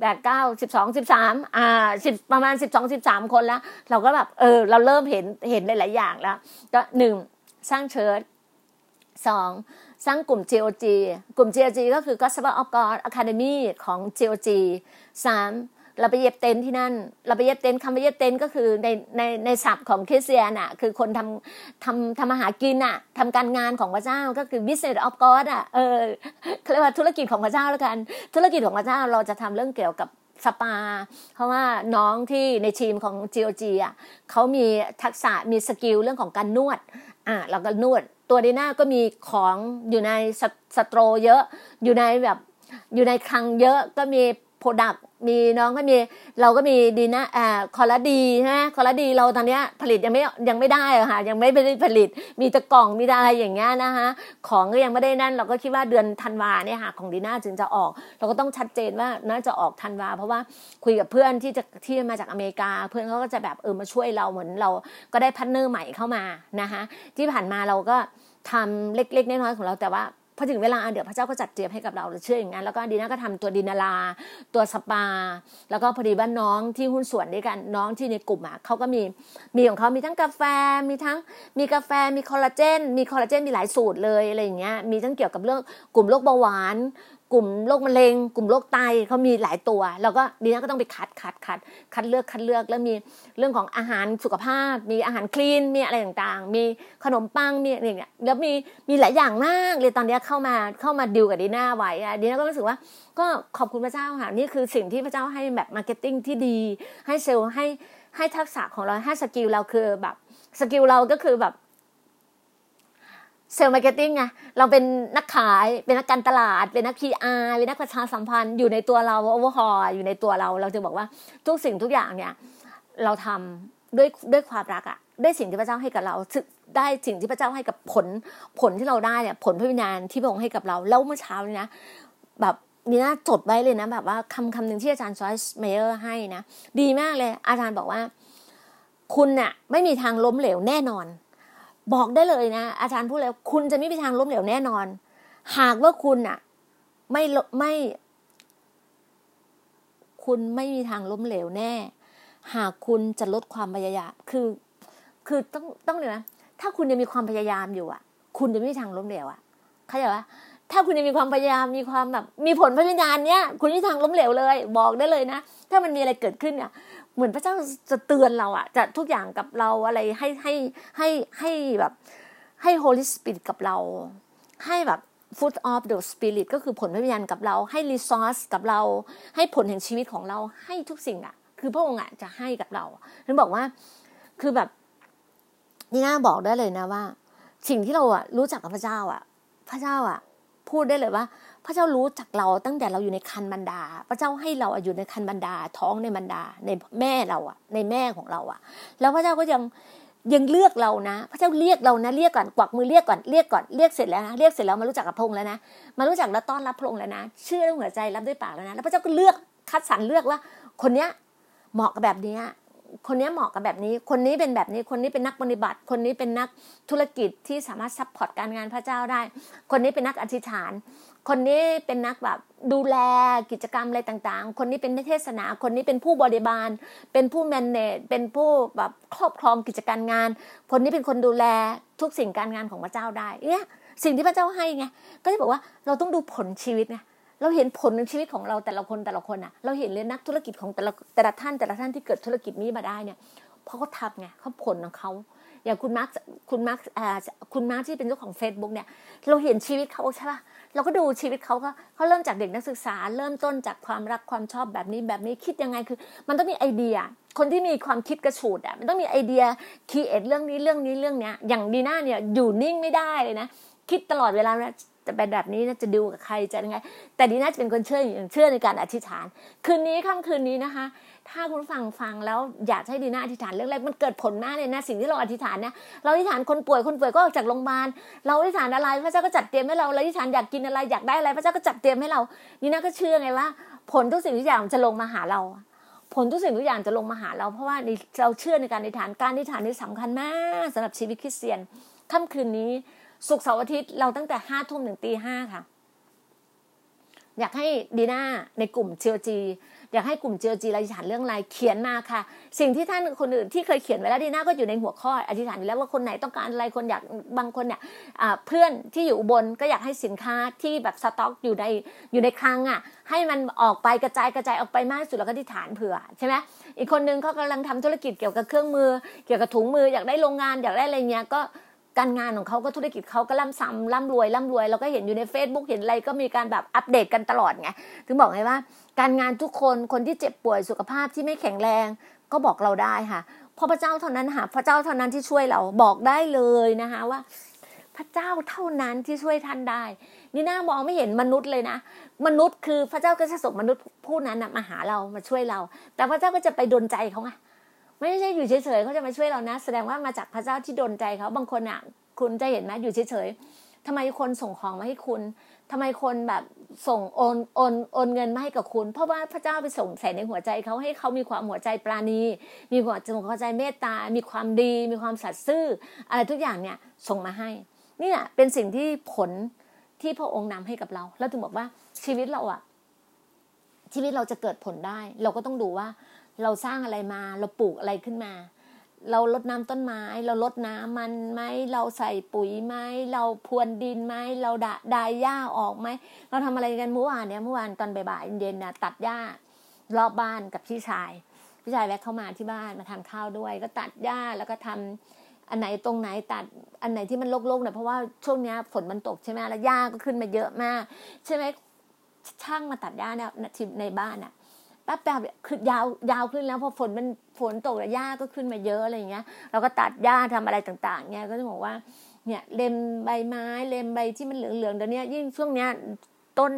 แปดเก้าสิบสองสิบสามอ่าสิบประมาณสิบสองสิบสามคนแล้ว เราก็แบบเออ เราเริ่มเห็นเห็นหลายๆอย่างแล้วก็หนึ่ง สร้าง church สองสร้างกลุ่ม GOG กลุ่ม GOG ก็คือ Gospel of God Academy ของ GOG สามเราไปเย็บเต็นที่นั่น เราไปเย็บเต็นคำว่าเย็บเต็นก็คือในในในศัพท์ของคริสเตียนอะคือคนทำทำทำอาหากินอะทำการงานของพระเจ้าก็คือ business of God อะเออเรียกว่าธุรกิจของพระเจ้าแล้วกัน ธุรกิจของพระเจ้าเราจะทำเรื่องเกี่ยวกับ สปา เพราะว่าน้องที่ในทีมของ GOG อะเขามีทักษะมีสกิลเรื่องของการนวดอะเราก็นวด ตัวดีน่าก็มีของอยู่ในสตรอเยอะอยู่ในแบบอยู่ในคลังเยอะก็มีโปรดัก มีน้องก็มีเราก็มีดีนะอ่าคอร์ดีนะคอร์ดีเราตอนนี้ผลิตยังไม่ยังไม่ได้อะค่ะยังไม่ได้ผลิต มีตะกล่องมีอะไรอย่างเงี้ยนะคะของก็ยังไม่ได้นั่น เราก็คิดว่าเดือนธันวาเนี่ยค่ะของดีน่าจึงจะออก เราก็ต้องชัดเจนว่าน่าจะออกธันวา เพราะว่าคุยกับเพื่อนที่จะที่มาจากอเมริกา เพื่อนเขาก็จะแบบเออมาช่วยเราเหมือนเราก็ได้ partner ใหม่เข้ามานะคะที่ผ่านมาเราก็ทำเล็กๆน้อยๆของเราแต่ว่า พอถึงเวลาเดี๋ยวพระเจ้าก็จัดเตรียมให้กับเราเราเชื่ออย่างนั้นแล้วก็ดีน่าก็ทำตัวดีน่าแลนด์ตัวสปา แล้วก็พอดีบ้านน้องที่หุ้นส่วนด้วยกันน้องที่ในกลุ่มอะเขาก็มีมีของเขามีทั้งกาแฟมีทั้งมีกาแฟมีคอลลาเจนมีคอลลาเจนมีหลายสูตรเลยอะไรอย่างเงี้ยมีทั้งเกี่ยวกับเรื่องกลุ่มโรคเบาหวาน กลุ่มโรคมะเร็ง กลุ่มโรคไตเขามีหลายตัว แล้วก็ดีน่าก็ต้องไปคัดคัดคัดคัดเลือกคัดเลือกแล้วมีเรื่องของอาหารสุขภาพ มีอาหาร clean มีอะไรต่างๆ มีขนมปังมีอะไรอย่างเงี้ยแล้วมีมีหลายอย่างมากเลยตอนนี้เข้ามาเข้ามาดิวกับดีน่าไว้ดีน่าก็รู้สึกว่า ก็ขอบคุณพระเจ้าค่ะนี่คือสิ่งที่พระเจ้าให้แบบ marketing ที่ดี ให้เซลล์ให้ให้ทักษะของเราให้ skill เราคือแบบ skill เราก็คือแบบ sales marketing ไงเราเป็นนักขายเป็นนักการตลาด เป็นนัก PR เป็นนักประชาสัมพันธ์อยู่ในตัวเรา overall อยู่ในตัวเรา เราจะบอกว่าทุกสิ่งทุกอย่างเนี่ย เราทำด้วยด้วยความรักอะได้สิ่งที่พระเจ้าให้กับเราได้สิ่งที่พระเจ้าให้กับผลผลที่เราได้เนี่ย ผลพระวิญญาณที่พระองค์ให้กับเรา แล้วเมื่อเช้านี้นะแบบนี่นะจดไว้เลยนะแบบว่าคำคำหนึ่งที่อาจารย์ Joyce Meyer ให้นะดีมากเลย อาจารย์บอกว่า คุณน่ะ ไม่มีทางล้มเหลวแน่นอน บอกได้เลยนะ อาจารย์พูดแล้วคุณจะไม่มีทางล้มเหลวแน่นอน หากว่าคุณอะไม่ไม่ คุณไม่มีทางล้มเหลวแน่ หากคุณจะลดความพยายามคือ คือต้องต้องเลยนะถ้าคุณยังมีความพยายามอยู่อะคุณจะไม่มีทางล้มเหลวอะเข้าใจปะถ้าคุณยังมีความพยายามมีความแบบ มีผลพยานเนี้ยคุณไม่มีทางล้มเหลวเลย บอกได้เลยนะ ถ้ามันมีอะไรเกิดขึ้นเนี่ย เหมือนพระเจ้าจะเตือนเราอะจะทุกอย่างกับเราอะไรให้ให้ให้ให้แบบให้ Holy Spirit กับเรา ให้แบบ Food of the Spirit ก็คือผลพระวิญญาณกับเรา ให้ Resource กับเรา ให้ผลแห่งชีวิตของเราให้ทุกสิ่งอะคือพระองค์อะจะให้กับเราฉันบอกว่าคือแบบนี่น่าบอกได้เลยนะว่า สิ่งที่เราอะรู้จักกับพระเจ้าอะพระเจ้าอะพูดได้เลยว่า พระเจ้ารู้จักเราตั้งแต่เราอยู่ในคันบรรดา พระเจ้าให้เราอยู่ในคันบรรดา ท้องในบรรดา ในแม่เราอะในแม่ของเราอะแล้วพระเจ้าก็ยังยังเลือกเรานะ พระเจ้าเรียกเรานะเรียกก่อนกวักมือเรียกก่อนเรียกก่อนเรียกเสร็จแล้วนะเรียกเสร็จแล้วมารู้จักกับพระองค์แล้วนะมารู้จักแล้วต้อนรับพระองค์แล้วนะเชื่อด้วยหัวใจรับด้วยปากแล้วนะแล้วพระเจ้าก็เลือกคัดสรรเลือกว่า คนเนี้ยเหมาะกับแบบนี้คนนี้เหมาะกับแบบนี้ คนนี้เป็นแบบนี้ คนนี้เป็นนักปฏิบัติ คนนี้เป็นนักธุรกิจที่สามารถ support การงานพระเจ้าได้ คนนี้เป็นนักอธิษฐาน คนนี้เป็นนักแบบดูแลกิจกรรมอะไรต่างๆ คนนี้เป็นนักเทศนา คนนี้เป็นผู้บริบาล เป็นผู้แมนเนจเป็นผู้แบบครอบครองกิจการงาน คนนี้เป็นคนดูแลทุกสิ่งการงานของพระเจ้าได้ เนี่ยสิ่งที่พระเจ้าให้ไง ก็จะบอกว่าเราต้องดูผลชีวิตไงเราเห็นผลในชีวิตของเราแต่ละคนแต่ละคนอะ เราเห็นเลยนักธุรกิจของแต่ละแต่ละท่านแต่ละท่านที่เกิดธุรกิจนี้มาได้เนี่ยเพราะเขาทำไงเขาผลของเขา อย่างคุณมาร์คคุณมาร์คคุณมาร์คที่เป็นเจ้าของ Facebook เนี่ย เราเห็นชีวิตเขาใช่ป่ะเราก็ดูชีวิตเขาเขาเขาเริ่มจากเด็กนักศึกษา เริ่มต้นจากความรักความชอบแบบนี้แบบนี้คิดยังไงคือ มันต้องมีไอเดีย คนที่มีความคิดกระฉูดอะมันต้องมีไอเดีย create เรื่องนี้เรื่องนี้เรื่องเนี้ยอย่างดีน่าเนี่ยอยู่นิ่งไม่ได้เลยนะคิดตลอดเวลาจะเป็นแบบนี้นะจะดูกับใครจะยังไง แต่ดีน่าจะเป็นคนเชื่อเชื่อในการอธิษฐาน คืนนี้ค่ำคืนนี้นะคะ ถ้าคุณฟังฟังแล้วอยากให้ดีน่าอธิษฐานเรื่องอะไรมันเกิดผลมากเลยนะ สิ่งที่เราอธิษฐานเนี่ยเราอธิษฐานคนป่วยคนป่วยก็ออกจากโรงพยาบาลเราอธิษฐานอะไรพระเจ้าก็จัดเตรียมให้เราเราอธิษฐานอยากกินอะไรอยากได้อะไร พระเจ้าก็จัดเตรียมให้เราดีน่าก็เชื่อไงว่า ผลทุกสิ่งทุกอย่างจะลงมาหาเรา ผลทุกสิ่งทุกอย่างจะลงมาหาเราเพราะว่าเราเชื่อในการอธิษฐานการอธิษฐานนี่สำคัญมากสำหรับชีวิตคริสเตียนค่ำคืนนี้สุกเสาร์อาทิตย์เราตั้งแต่ห้าทุ่มถึงตีห้าค่ะ อยากให้ดีน่าในกลุ่มเจียวจี อยากให้กลุ่มเจียวจีอธิษฐานเรื่องอะไรเขียนมาค่ะ สิ่งที่ท่านคนอื่นที่เคยเขียนไว้แล้วดีน่าก็อยู่ในหัวข้ออธิษฐานอยู่แล้วว่าคนไหนต้องการอะไรคนอยากบางคนเนี่ยเพื่อนที่อยู่บนก็อยากให้สินค้าที่แบบสต็อกอยู่ในอยู่ในคลังอะให้มันออกไปกระจายกระจายออกไปมากสุดแล้วก็อธิษฐานเผื่อใช่ไหมอีกคนนึงเขากำลังทำธุรกิจเกี่ยวกับเครื่องมือ เกี่ยวกับถุงมืออยากได้โรงงานอยากได้อะไรเงี้ยก็ การงานของเขาก็ธุรกิจเขาก็ร่ำซ้ำร่ำรวยร่ำรวยเราก็เห็นอยู่ใน Facebook เห็นอะไรก็มีการแบบอัปเดตกันตลอดไงถึงบอกไงว่า การงานทุกคนคนที่เจ็บป่วยสุขภาพที่ไม่แข็งแรงก็บอกเราได้ค่ะเพราะพระเจ้าเท่านั้นค่ะพระเจ้าเท่านั้นที่ช่วยเราบอกได้เลยนะคะว่า พระเจ้าเท่านั้นที่ช่วยท่านได้ นี่น่ามองไม่เห็นมนุษย์เลยนะ มนุษย์คือพระเจ้าก็จะส่งมนุษย์ผู้นั้นมาหาเรามาช่วยเรา แต่พระเจ้าก็จะไปดนใจเขาไง ไม่ใช่อยู่เฉยๆเขาจะมาช่วยเรานะ แสดงว่ามาจากพระเจ้าที่ดนใจเขาบางคนอะ คุณจะเห็นไหมอยู่เฉยๆทำไมคนส่งของมาให้คุณทำไมคนแบบส่งโอนโอนโอนเงินมาให้กับคุณ เพราะว่าพระเจ้าไปส่งใส่ในหัวใจเขาให้เขามีความหัวใจปราณี มีหัวใจหัวใจเมตตา มีความดี มีความสัตย์ซื่อ อะไรทุกอย่างเนี่ยส่งมาให้นี่แหละเป็นสิ่งที่ผลที่พระองค์นำให้กับเรา แล้วถึงบอกว่าชีวิตเราอะชีวิตเราจะเกิดผลได้ เราก็ต้องดูว่า เราสร้างอะไรมา เราปลูกอะไรขึ้นมา เราลดน้ำต้นไม้ เราลดน้ำมันไหมเราใส่ปุ๋ยไหมเราพรวนดินไหมเราดาดายหญ้าออกไหมเราทำอะไรกันเมื่อวานเนี่ยเมื่อวานตอนบ่ายๆเย็นนะตัดหญ้ารอบบ้านกับพี่ชายพี่ชายแวะเข้ามาที่บ้านมาทานข้าวด้วย ก็ตัดหญ้าแล้วก็ทำอันไหนตรงไหนตัดอันไหนที่มันโล่งๆเนี่ยเพราะว่าช่วงนี้ฝนมันตกใช่ไหมแล้วหญ้าก็ขึ้นมาเยอะมาก ใช่ไหมช่างมาตัดหญ้าเนี่ยในบ้านอะ แป๊บแบบคือยาวยาวขึ้นแล้วพอฝนมันฝนตกแล้วหญ้าก็ขึ้นมาเยอะอะไรอย่างเงี้ย เราก็ตัดหญ้าทำอะไรต่าง ๆเงี้ยก็จะบอกว่าเนี่ยเล็มใบไม้เล็มใบที่มันเหลืองๆเดี๋ยวนี้ยิ่งช่วงเนี้ยต้น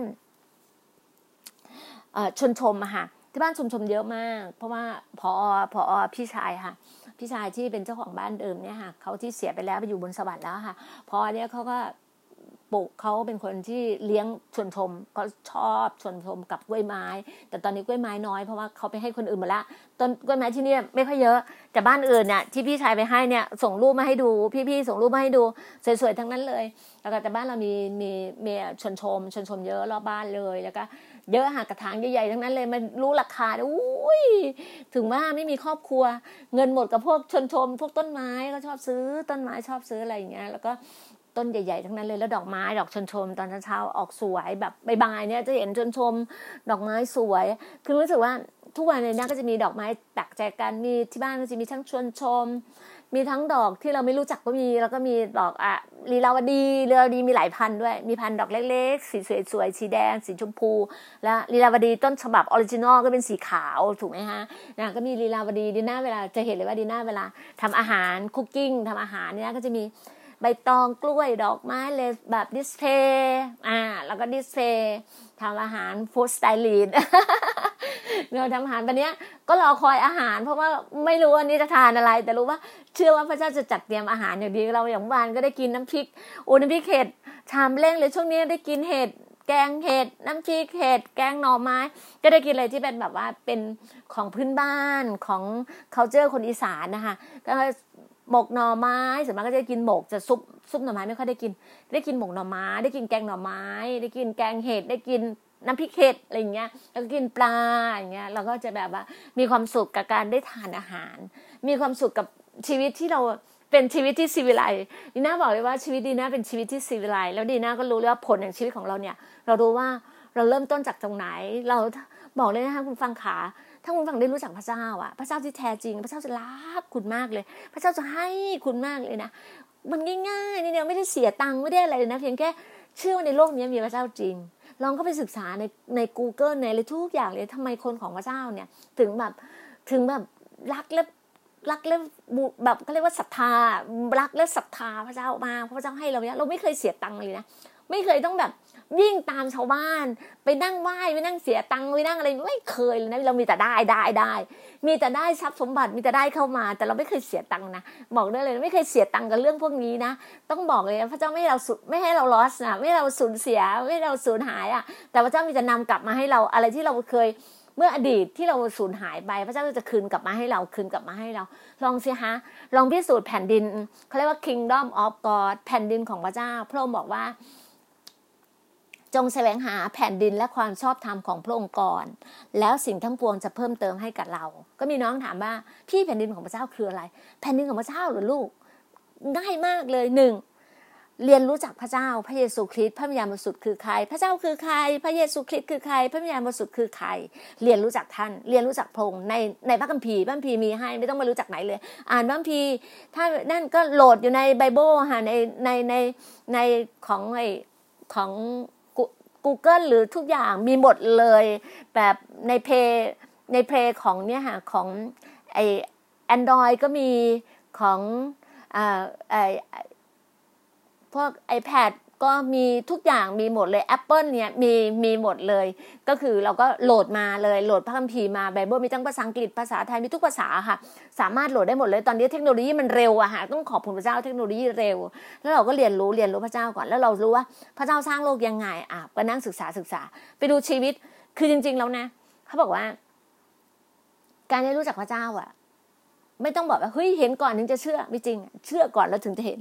ชนชมอะค่ะที่บ้านชมชมเยอะมาก เพราะว่าพอพอพี่ชายค่ะ พี่ชายที่เป็นเจ้าของบ้านเดิมเนี่ยค่ะเขาที่เสียไปแล้วไปอยู่บนสวรรค์แล้วค่ะพอเนี่ยเขาก็ ปลูกเขาเป็นคนที่เลี้ยงชวนชม ก็ชอบชวนชมกับกล้วยไม้ แต่ตอนนี้กล้วยไม้น้อยเพราะว่าเขาไปให้คนอื่นหมดละต้นกล้วยไม้ที่นี่ไม่ค่อยเยอะ แต่บ้านอื่นเนี่ยที่พี่ชายไปให้เนี่ยส่งรูปมาให้ดู พี่ๆส่งรูปมาให้ดูสวยๆทั้งนั้นเลย แล้วก็แต่บ้านเรามีมีมีชวนชมชวนชมเยอะรอบบ้านเลยแล้วก็เยอะหากระถางใหญ่ๆทั้งนั้นเลยมันรู้ราคาอุ้ยถึงว่าไม่มีครอบครัว เงินหมดกับพวกชนชม พวกต้นไม้ก็ชอบซื้อต้นไม้ชอบซื้ออะไรอย่างเงี้ยแล้วก็ ต้นใหญ่ๆทั้งนั้นเลยแล้วดอกไม้ดอกชนชม ตอนเช้าออกสวยแบบใบๆเนี่ยจะเห็นชนชม ดอกไม้สวย คือรู้สึกว่าทุกวันในนี้ก็จะมีดอกไม้แปลกใจกันมีที่บ้านก็จะมีทั้งชนชม มีทั้งดอกที่เราไม่รู้จักก็มีแล้วก็มีดอกอะลีลาวดีลีลาวดีมีหลายพันธุ์ด้วย มีพันธุ์ดอกเล็กๆ สีสวยๆสีแดง สีชมพู แล้วลีลาวดีต้นฉบับ original ก็เป็นสีขาวถูกไหมฮะนะก็มีลีลาวดีดีน่าเวลาจะเห็นเลยว่าดีน่าเวลาทำอาหาร cooking ทำอาหารเนี่ยก็จะมี ใบตองกล้วยดอกไม้เลยแบบ display อ่าแล้วก็ display ทำอาหาร food stylistเราทำอาหารวันนี้ก็รอคอยอาหาร เพราะว่าไม่รู้ว่านี้จะทานอะไร แต่รู้ว่าเชื่อว่าพระเจ้าจะจัดเตรียมอาหารอย่างดีเราอย่างวานก็ได้กินน้ำพริกโอ้น้ำพริกเห็ดชามเล่งเลยช่วงนี้ได้กินเห็ดแกงเห็ดน้ำพริกเห็ดแกงหน่อไม้ ก็ได้กินอะไรที่เป็นแบบว่าเป็นของพื้นบ้านของ culture คนอีสานนะคะก็ หมกหน่อไม้ส่วนมากก็จะกินหมกจะซุปซุปหน่อไม้ไม่ค่อยได้กิน ได้กินหมกหน่อไม้ ได้กินแกงหน่อไม้ ได้กินแกงเห็ดได้กินน้ำพริกเห็ดอะไรอย่างเงี้ยแล้วก็กินปลาอย่างเงี้ยเราก็จะแบบว่ามีความสุขกับการได้ทานอาหาร มีความสุขกับชีวิตที่เราเป็นชีวิตที่ซีวิไลดีน่าบอกเลยว่าชีวิตดีน่าเป็นชีวิตที่ซีวิไลแล้วดีน่าก็รู้เลยว่าผลแห่งชีวิตของเราเนี่ย เรารู้ว่าเราเริ่มต้นจากตรงไหน เราบอกเลยนะคะคุณฟังขา ถ้าคุณฟังได้รู้จักพระเจ้าอะ พระเจ้าที่แท้จริง พระเจ้าจะรักคุณมากเลย พระเจ้าจะให้คุณมากเลยนะมันง่ายๆนี่เนี่ยไม่ได้เสียตังค์ไม่ได้อะไรเลยนะเพียงแค่เชื่อว่าในโลกนี้มีพระเจ้าจริง ลองเข้าไปศึกษาในใน Google ในอะไรทุกอย่างเลยทำไมคนของพระเจ้าเนี่ย ถึงแบบถึงแบบรักและรักและแบบเขาเรียกว่าศรัทธารักและศรัทธาพระเจ้ามาพระเจ้าให้เราเนี่ยเราไม่เคยเสียตังค์เลยนะไม่เคยต้องแบบ ยิ่งตามชาวบ้าน ไปนั่งไหว้ไปนั่งเสียตังค์ไปนั่งอะไรไม่เคยเลยนะเรามีแต่ได้ได้ได้มีแต่ได้ทรัพย์สมบัติมีแต่ได้เข้ามา แต่เราไม่เคยเสียตังค์นะบอกได้เลยไม่เคยเสียตังค์กับเรื่องพวกนี้นะ ต้องบอกเลยพระเจ้าไม่ให้เราสุดไม่ให้เราลอสนะไม่ให้เราสูญเสียไม่ให้เราสูญหายอะ แต่พระเจ้ามีจะนำกลับมาให้เราอะไรที่เราเคยเมื่ออดีตที่เราสูญหายไป พระเจ้าจะคืนกลับมาให้เราคืนกลับมาให้เรา ลองสิฮะลองพิสูจน์แผ่นดินเขาเรียกว่า kingdom of God แผ่นดินของพระเจ้า พระองค์บอกว่า จงแสวงหาแผ่นดินและความชอบธรรมของพระองค์ก่อน แล้วสิ่งทั้งปวงจะเพิ่มเติมให้กับเรา ก็มีน้องถามว่าพี่แผ่นดินของพระเจ้าคืออะไร แผ่นดินของพระเจ้าหรือลูกง่ายมากเลยหนึ่งเรียนรู้จักพระเจ้าพระเยซูคริสต์พระวิญญาณบริสุทธิ์คือใคร พระเจ้าคือใคร พระเยซูคริสต์คือใคร พระวิญญาณบริสุทธิ์คือใคร เรียนรู้จักท่าน เรียนรู้จักพระองค์ในในพระคัมภีร์พระคัมภีร์มีให้ไม่ต้องมารู้จักไหนเลย อ่านพระคัมภีร์ถ้านั่นก็โหลดอยู่ในไบเบิลค่ะในในในในของไอของ Google หรือทุกอย่างมีหมดเลย แบบในเพย์ในเพย์ของเนี่ยค่ะของไอแอนดรอยก็มีของอ่าไอพวก iPad ก็มีทุกอย่างมีหมดเลย Apple เนี่ยมีมีหมดเลย ก็คือเราก็โหลดมาเลยโหลดพระคัมภีร์มาไบเบิลมีทั้งภาษาอังกฤษภาษาไทยมีทุกภาษาค่ะ สามารถโหลดได้หมดเลยตอนนี้เทคโนโลยีมันเร็วอะค่ะต้องขอบคุณพระเจ้าเทคโนโลยีเร็ว แล้วเราก็เรียนรู้เรียนรู้พระเจ้าก่อน แล้วเรารู้ว่าพระเจ้าสร้างโลกยังไงอะไปนั่งศึกษาศึกษา ไปดูชีวิตคือจริง ๆ แล้วนะเขาบอกว่า การได้รู้จักพระเจ้าอะไม่ต้องบอกว่าเฮ้ยเห็นก่อนถึงจะเชื่อไม่จริง เชื่อก่อนแล้วถึงจะเห็น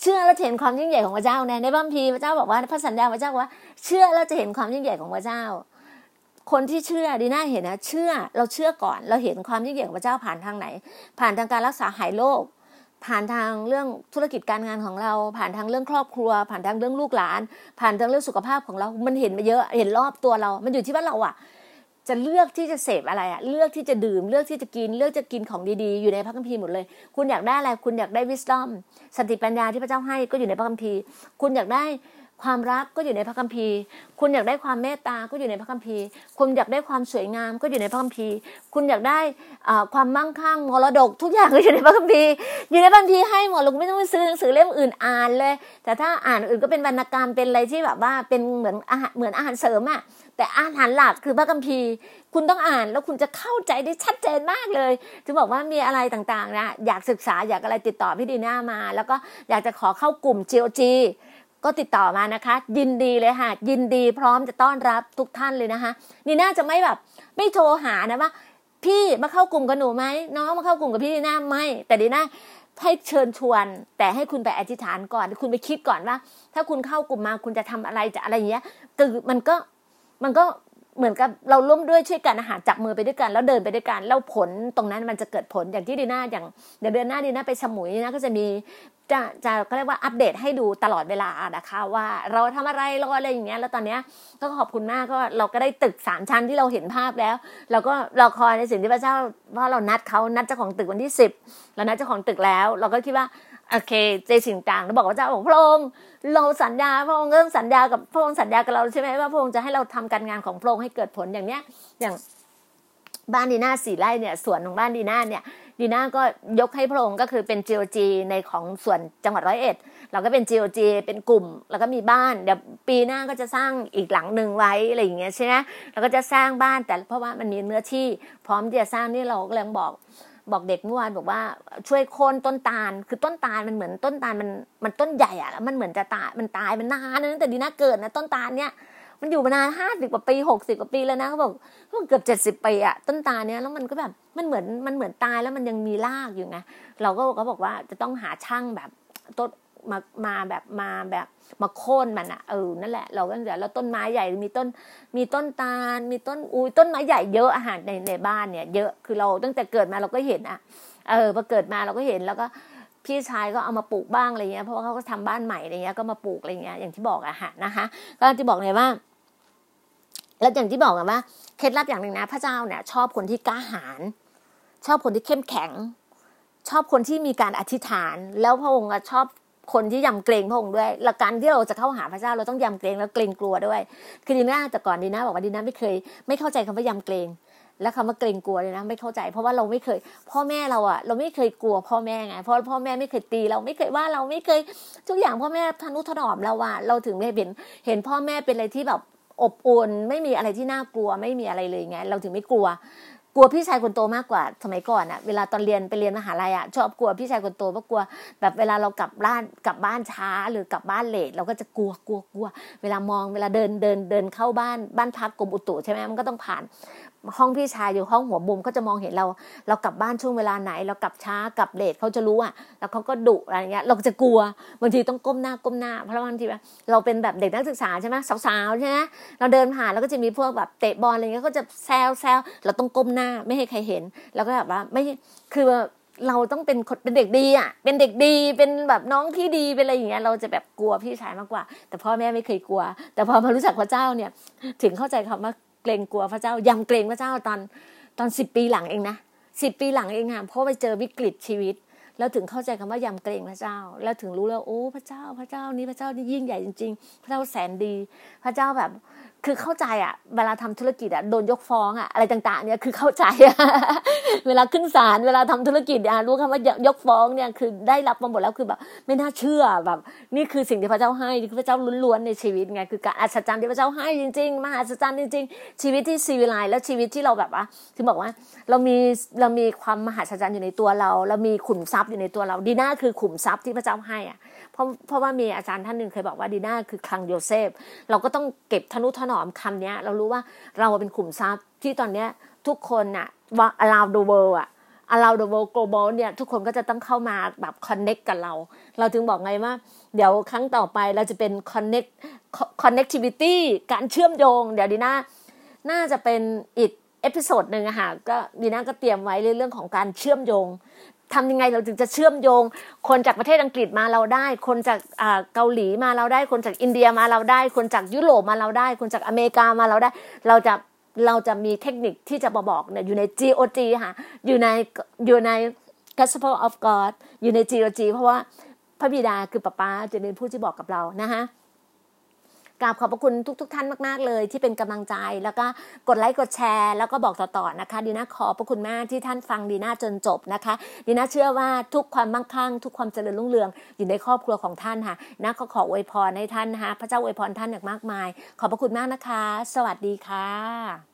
เชื่อแล้วเห็นความยิ่งใหญ่ของพระเจ้าในในบัมพีพระเจ้าบอกว่าพระสัญญาพระเจ้าว่าเชื่อแล้วจะเห็นความยิ่งใหญ่ของพระเจ้า คนที่เชื่อดีน่าเห็นนะเชื่อเราเชื่อก่อน เราเห็นความยิ่งใหญ่ของพระเจ้าผ่านทางไหน ผ่านทางการรักษาหายโรคผ่านทางเรื่องธุรกิจการงานของเรา ผ่านทางเรื่องครอบครัว ผ่านทางเรื่องลูกหลาน ผ่านทางเรื่องสุขภาพของเรา มันเห็นมาเยอะเห็นรอบตัวเรา มันอยู่ที่ว่าเราอะ จะเลือกที่จะเสพอะไรอะเลือกที่จะดื่ม เลือกที่จะกิน เลือกจะกินของดีๆ อยู่ในพระคัมภีร์หมดเลย คุณอยากได้อะไร คุณอยากได้วิสตอมสติปัญญาที่พระเจ้าให้ก็อยู่ในพระคัมภีร์ คุณอยากได้ ความรักก็อยู่ในพระคัมภีร์ คุณอยากได้ความเมตตาก็อยู่ในพระคัมภีร์ คุณอยากได้ความสวยงามก็อยู่ในพระคัมภีร์ คุณอยากได้ความมั่งคั่งมรดก ทุกอย่างก็อยู่ในพระคัมภีร์ อยู่ในพระคัมภีร์ให้หมดเราไม่ต้องไปซื้อหนังสือเล่มอื่นอ่านเลย แต่ถ้าอ่านอื่นก็เป็นวรรณกรรมเป็นอะไรที่แบบว่าเป็นเหมือนอาหารเหมือนอาหารเสริมอะแต่อาหารหลักคือพระคัมภีร์ คุณต้องอ่านแล้วคุณจะเข้าใจได้ชัดเจนมากเลยถึงบอกว่ามีอะไรต่างๆนะอยากศึกษาอยากอะไรติดต่อพี่ดีน่ามา แล้วก็อยากจะขอเข้ากลุ่ม GOG ก็ติดต่อมานะคะ ยินดีเลยค่ะ ยินดีพร้อมจะต้อนรับทุกท่านเลยนะคะนี่น่าจะไม่แบบ ไม่โทรหานะว่าพี่มาเข้ากลุ่มกับหนูไหมน้องมาเข้ากลุ่มกับพี่ดีน่าไม่ แต่ดีน่าให้เชิญชวน แต่ให้คุณไปอธิษฐานก่อน คุณไปคิดก่อนว่า ถ้าคุณเข้ากลุ่มมาคุณจะทำอะไรจะอะไรอย่างเงี้ยคือมันก็มันก็ เหมือนกับเราร่วมด้วยช่วยกันอาหารจับมือไปด้วยกันแล้วเดินไปด้วยกันแล้วผลตรงนั้นมันจะเกิดผลอย่างที่ดีน่าอย่างเดี๋ยวเดือนหน้าดีน่าไปสมุยนะก็จะมีจะจะก็เรียกว่าอัปเดตให้ดูตลอดเวลานะคะว่าเราทำอะไรเราอะไรอย่างเงี้ยแล้วตอนเนี้ยก็ขอบคุณมากก็เราก็ได้ตึกสามชั้นที่เราเห็นภาพแล้วเราก็เราคอยในสิ่งที่พระเจ้าว่าเรานัดเขานัดเจ้าของตึกวันที่สิบเรานัดเจ้าของตึกแล้ว เราก็คิดว่า โอเค เจสิงต่างเราบอกว่าเจ้าบอกพระองค์เราสัญญาพระองค์ก็สัญญากับพระองค์สัญญากับเราใช่ไหมว่าพระองค์จะให้เราทำการงานของพระองค์ให้เกิดผลอย่างเนี้ย อย่างบ้านดีน่าสี่ไร่เนี่ยสวนของบ้านดีน่าเนี่ยดีน่าก็ยกให้พระองค์ก็คือเป็น GOG ในของส่วนจังหวัดร้อยเอ็ดเราก็เป็น GOG เป็นกลุ่ม แล้วก็มีบ้านเดี๋ยวปีหน้าก็จะสร้างอีกหลังหนึ่งไว้อะไรอย่างเงี้ยใช่ไหมเราก็จะสร้างบ้านแต่เพราะว่ามันมีเนื้อที่พร้อมที่จะสร้างนี่เราก็เลยบอก บอกเด็กเมื่อวานบอกว่าช่วยโค่นต้นตาล คือต้นตาลมันเหมือนต้นตาลมันมันต้นใหญ่อะแล้วมันเหมือนจะตายมันตายมันนานนะตั้งแต่ดีน่าเกิดนะต้นตาลเนี้ยมันอยู่มานานห้าสิบกว่าปีหกสิบกว่าปีแล้วนะเขาบอกเกือบเจ็ดสิบปีอะต้นตาลเนี้ยแล้วมันก็แบบมันเหมือนมันเหมือนตายแล้วมันยังมีรากอยู่ไงเราก็เขาบอกว่าจะต้องหาช่างแบบต้น มามาแบบมาแบบมาโค่นมันอะเออนั่นแหละเราก็เดี๋ยวแล้วต้นไม้ใหญ่มีต้นมีต้นตาล มีต้นอุ้ยต้นไม้ใหญ่เยอะอาหารในในบ้านเนี่ย เยอะคือเราตั้งแต่เกิดมาเราก็เห็นอะเออพอเกิดมาเราก็เห็นแล้วก็พี่ชายก็เอามาปลูกบ้างอะไรเงี้ยเพราะว่าเขาก็ทำบ้านใหม่อะไรเงี้ยก็มาปลูกอะไรเงี้ยอย่างที่บอกอะฮะนะคะ ก็ที่บอกเลยว่า แล้วอย่างที่บอกกันว่าเคล็ดลับอย่างหนึ่งนะ พระเจ้าเนี่ย ชอบคนที่กล้าหาญชอบคนที่เข้มแข็ง ชอบคนที่มีการอธิษฐาน แล้วพระองค์ชอบ คนที่ยำเกรงพระองค์ด้วยหลักการที่เราจะเข้าหาพระเจ้าเราต้องยำเกรงแล้วเกรงกลัวด้วย คือดีน่าแต่ก่อนดีน่าบอกว่าดีน่าไม่เคย ไม่เข้าใจคำว่ายำเกรงและคำว่าเกรงกลัวเลยนะ ไม่เข้าใจ เพราะว่าเราไม่เคย พ่อแม่เราอะเราไม่เคยกลัวพ่อแม่ไงเพราะพ่อแม่ไม่เคยตีเราไม่เคยว่าเราไม่เคยทุกอย่างพ่อแม่ทนุถนอมเราอะเราถึงไม่เห็นเห็นพ่อแม่เป็นอะไรที่แบบอบอุ่นไม่มีอะไรที่น่ากลัวไม่มีอะไรเลยไง เราถึงไม่กลัว ลัวพี่ชายคนโตมากกว่าสมัยก่อนอะเวลาตอนเรียนไปเรียนมหาลัยอะชอบกลัวพี่ชายคนโตเพราะกลัว แบบเวลาเรากลับบ้านกลับบ้านช้าหรือกลับบ้านเลทเราก็จะกลัวกลัวกลัว เวลามองเวลาเดินเดินเดินเข้าบ้านบ้านพักกรมอุตุใช่ไหมมันก็ต้องผ่าน ห้องพี่ชายอยู่ห้องหัวมุมก็จะมองเห็นเรา เรากลับบ้านช่วงเวลาไหน เรากลับช้ากลับเลทเขาจะรู้อะ แล้วเขาก็ดุอะไรเงี้ย เราจะกลัวบางทีต้องก้มหน้าก้มหน้า เพราะบางทีเราเป็นแบบเด็กนักศึกษาใช่ไหมสาวๆใช่ไหมเราเดินผ่านแล้วก็จะมีพวกแบบเตะบอลอะไรเงี้ยก็จะแซวแซวเราต้องก้มหน้าไม่ให้ใครเห็น แล้วก็แบบว่าไม่คือเราต้องเป็นเป็นเด็กดีอะ เป็นเด็กดี เป็นแบบน้องที่ดี เป็นอะไรอย่างเงี้ย เราจะแบบกลัวพี่ชายมากกว่า แต่พ่อแม่ไม่เคยกลัว แต่พอมารู้จักพระเจ้าเนี่ย ถึงเข้าใจคำว่า เกรงกลัวพระเจ้ายำเกรงพระเจ้าตอนตอนสิบปีหลังเองนะสิบปีหลังเองค่ะเพราะไปเจอวิกฤตชีวิต แล้วถึงเข้าใจคำว่ายำเกรงพระเจ้า แล้วถึงรู้แล้วโอ้พระเจ้าพระเจ้านี้พระเจ้านี่ยิ่งใหญ่จริง ๆ พระเจ้าแสนดี พระเจ้าแบบ คือเข้าใจอะเวลาทำธุรกิจอะโดนยกฟ้องอะอะไรต่างๆ เนี่ยคือเข้าใจอะเวลาขึ้นศาลเวลาทำธุรกิจอะรู้คำว่ายกฟ้องเนี่ยคือได้รับมาหมดแล้วคือแบบไม่น่าเชื่อแบบ นี่คือสิ่งที่พระเจ้าให้คือพระเจ้าล้วนๆในชีวิตไงคือการอัศจรรย์ที่พระเจ้าให้จริงๆมหัศจรรย์จริงๆ ชีวิตที่ซีวิไลและชีวิตที่เราแบบว่าที่บอกว่าเรามีเรามีความมหัศจรรย์อยู่ในตัวเรา เรามีขุมทรัพย์อยู่ในตัวเราดีน่าคือขุมทรัพย์ที่พระเจ้าให้อะ ราะเพราะว่ามีอาจารย์ท่านหนึ่งเคยบอกว่าดีน่าคือคลังโยเซฟ เราก็ต้องเก็บทนุถนอมคำนี้เรารู้ว่าเราเป็นขุมทรัพย์ที่ตอนนี้ทุกคนน่ะว่า around the world อะ around the world global เนี่ยทุกคนก็จะต้องเข้ามาแบบ connect กับเรา เราถึงบอกไงว่า เดี๋ยวครั้งต่อไปเราจะเป็น connect connectivity การเชื่อมโยง เดี๋ยวดีน่าน่าจะเป็นอีก episode หนึ่งอะค่ะก็ดีน่าก็เตรียมไว้เรื่องของการเชื่อมโยง ทำยังไงเราถึงจะเชื่อมโยง คนจากประเทศอังกฤษมาเราได้ คนจากเกาหลีมาเราได้ คนจากอินเดียมาเราได้ คนจากยุโรปมาเราได้ คนจากอเมริกามาเราได้ เราจะเราจะมีเทคนิคที่จะมาบอกเนี่ยอยู่ใน GOG ค่ะอยู่ในอยู่ใน Gospel of God อยู่ใน GOG เพราะว่าพระบิดาคือป้าป้าจะเป็นผู้ที่บอกกับเรานะคะ กราบขอบพระคุณทุกๆทท่านมากๆเลย ที่เป็นกำลังใจ แล้วก็กดไลค์กดแชร์ แล้วก็บอกต่อๆนะคะดีน่าขอบพระคุณมากที่ท่านฟังดีน่าจนจบนะคะดีน่าเชื่อว่าทุกความมั่งคั่ง ทุกความเจริญรุ่งเรืองอยู่ในครอบครัวของท่านค่ะนะขอขออวยพรให้ท่านนะคะพระเจ้าอวยพรท่านอย่างมากมาย ขอบพระคุณมากนะคะ สวัสดีค่ะ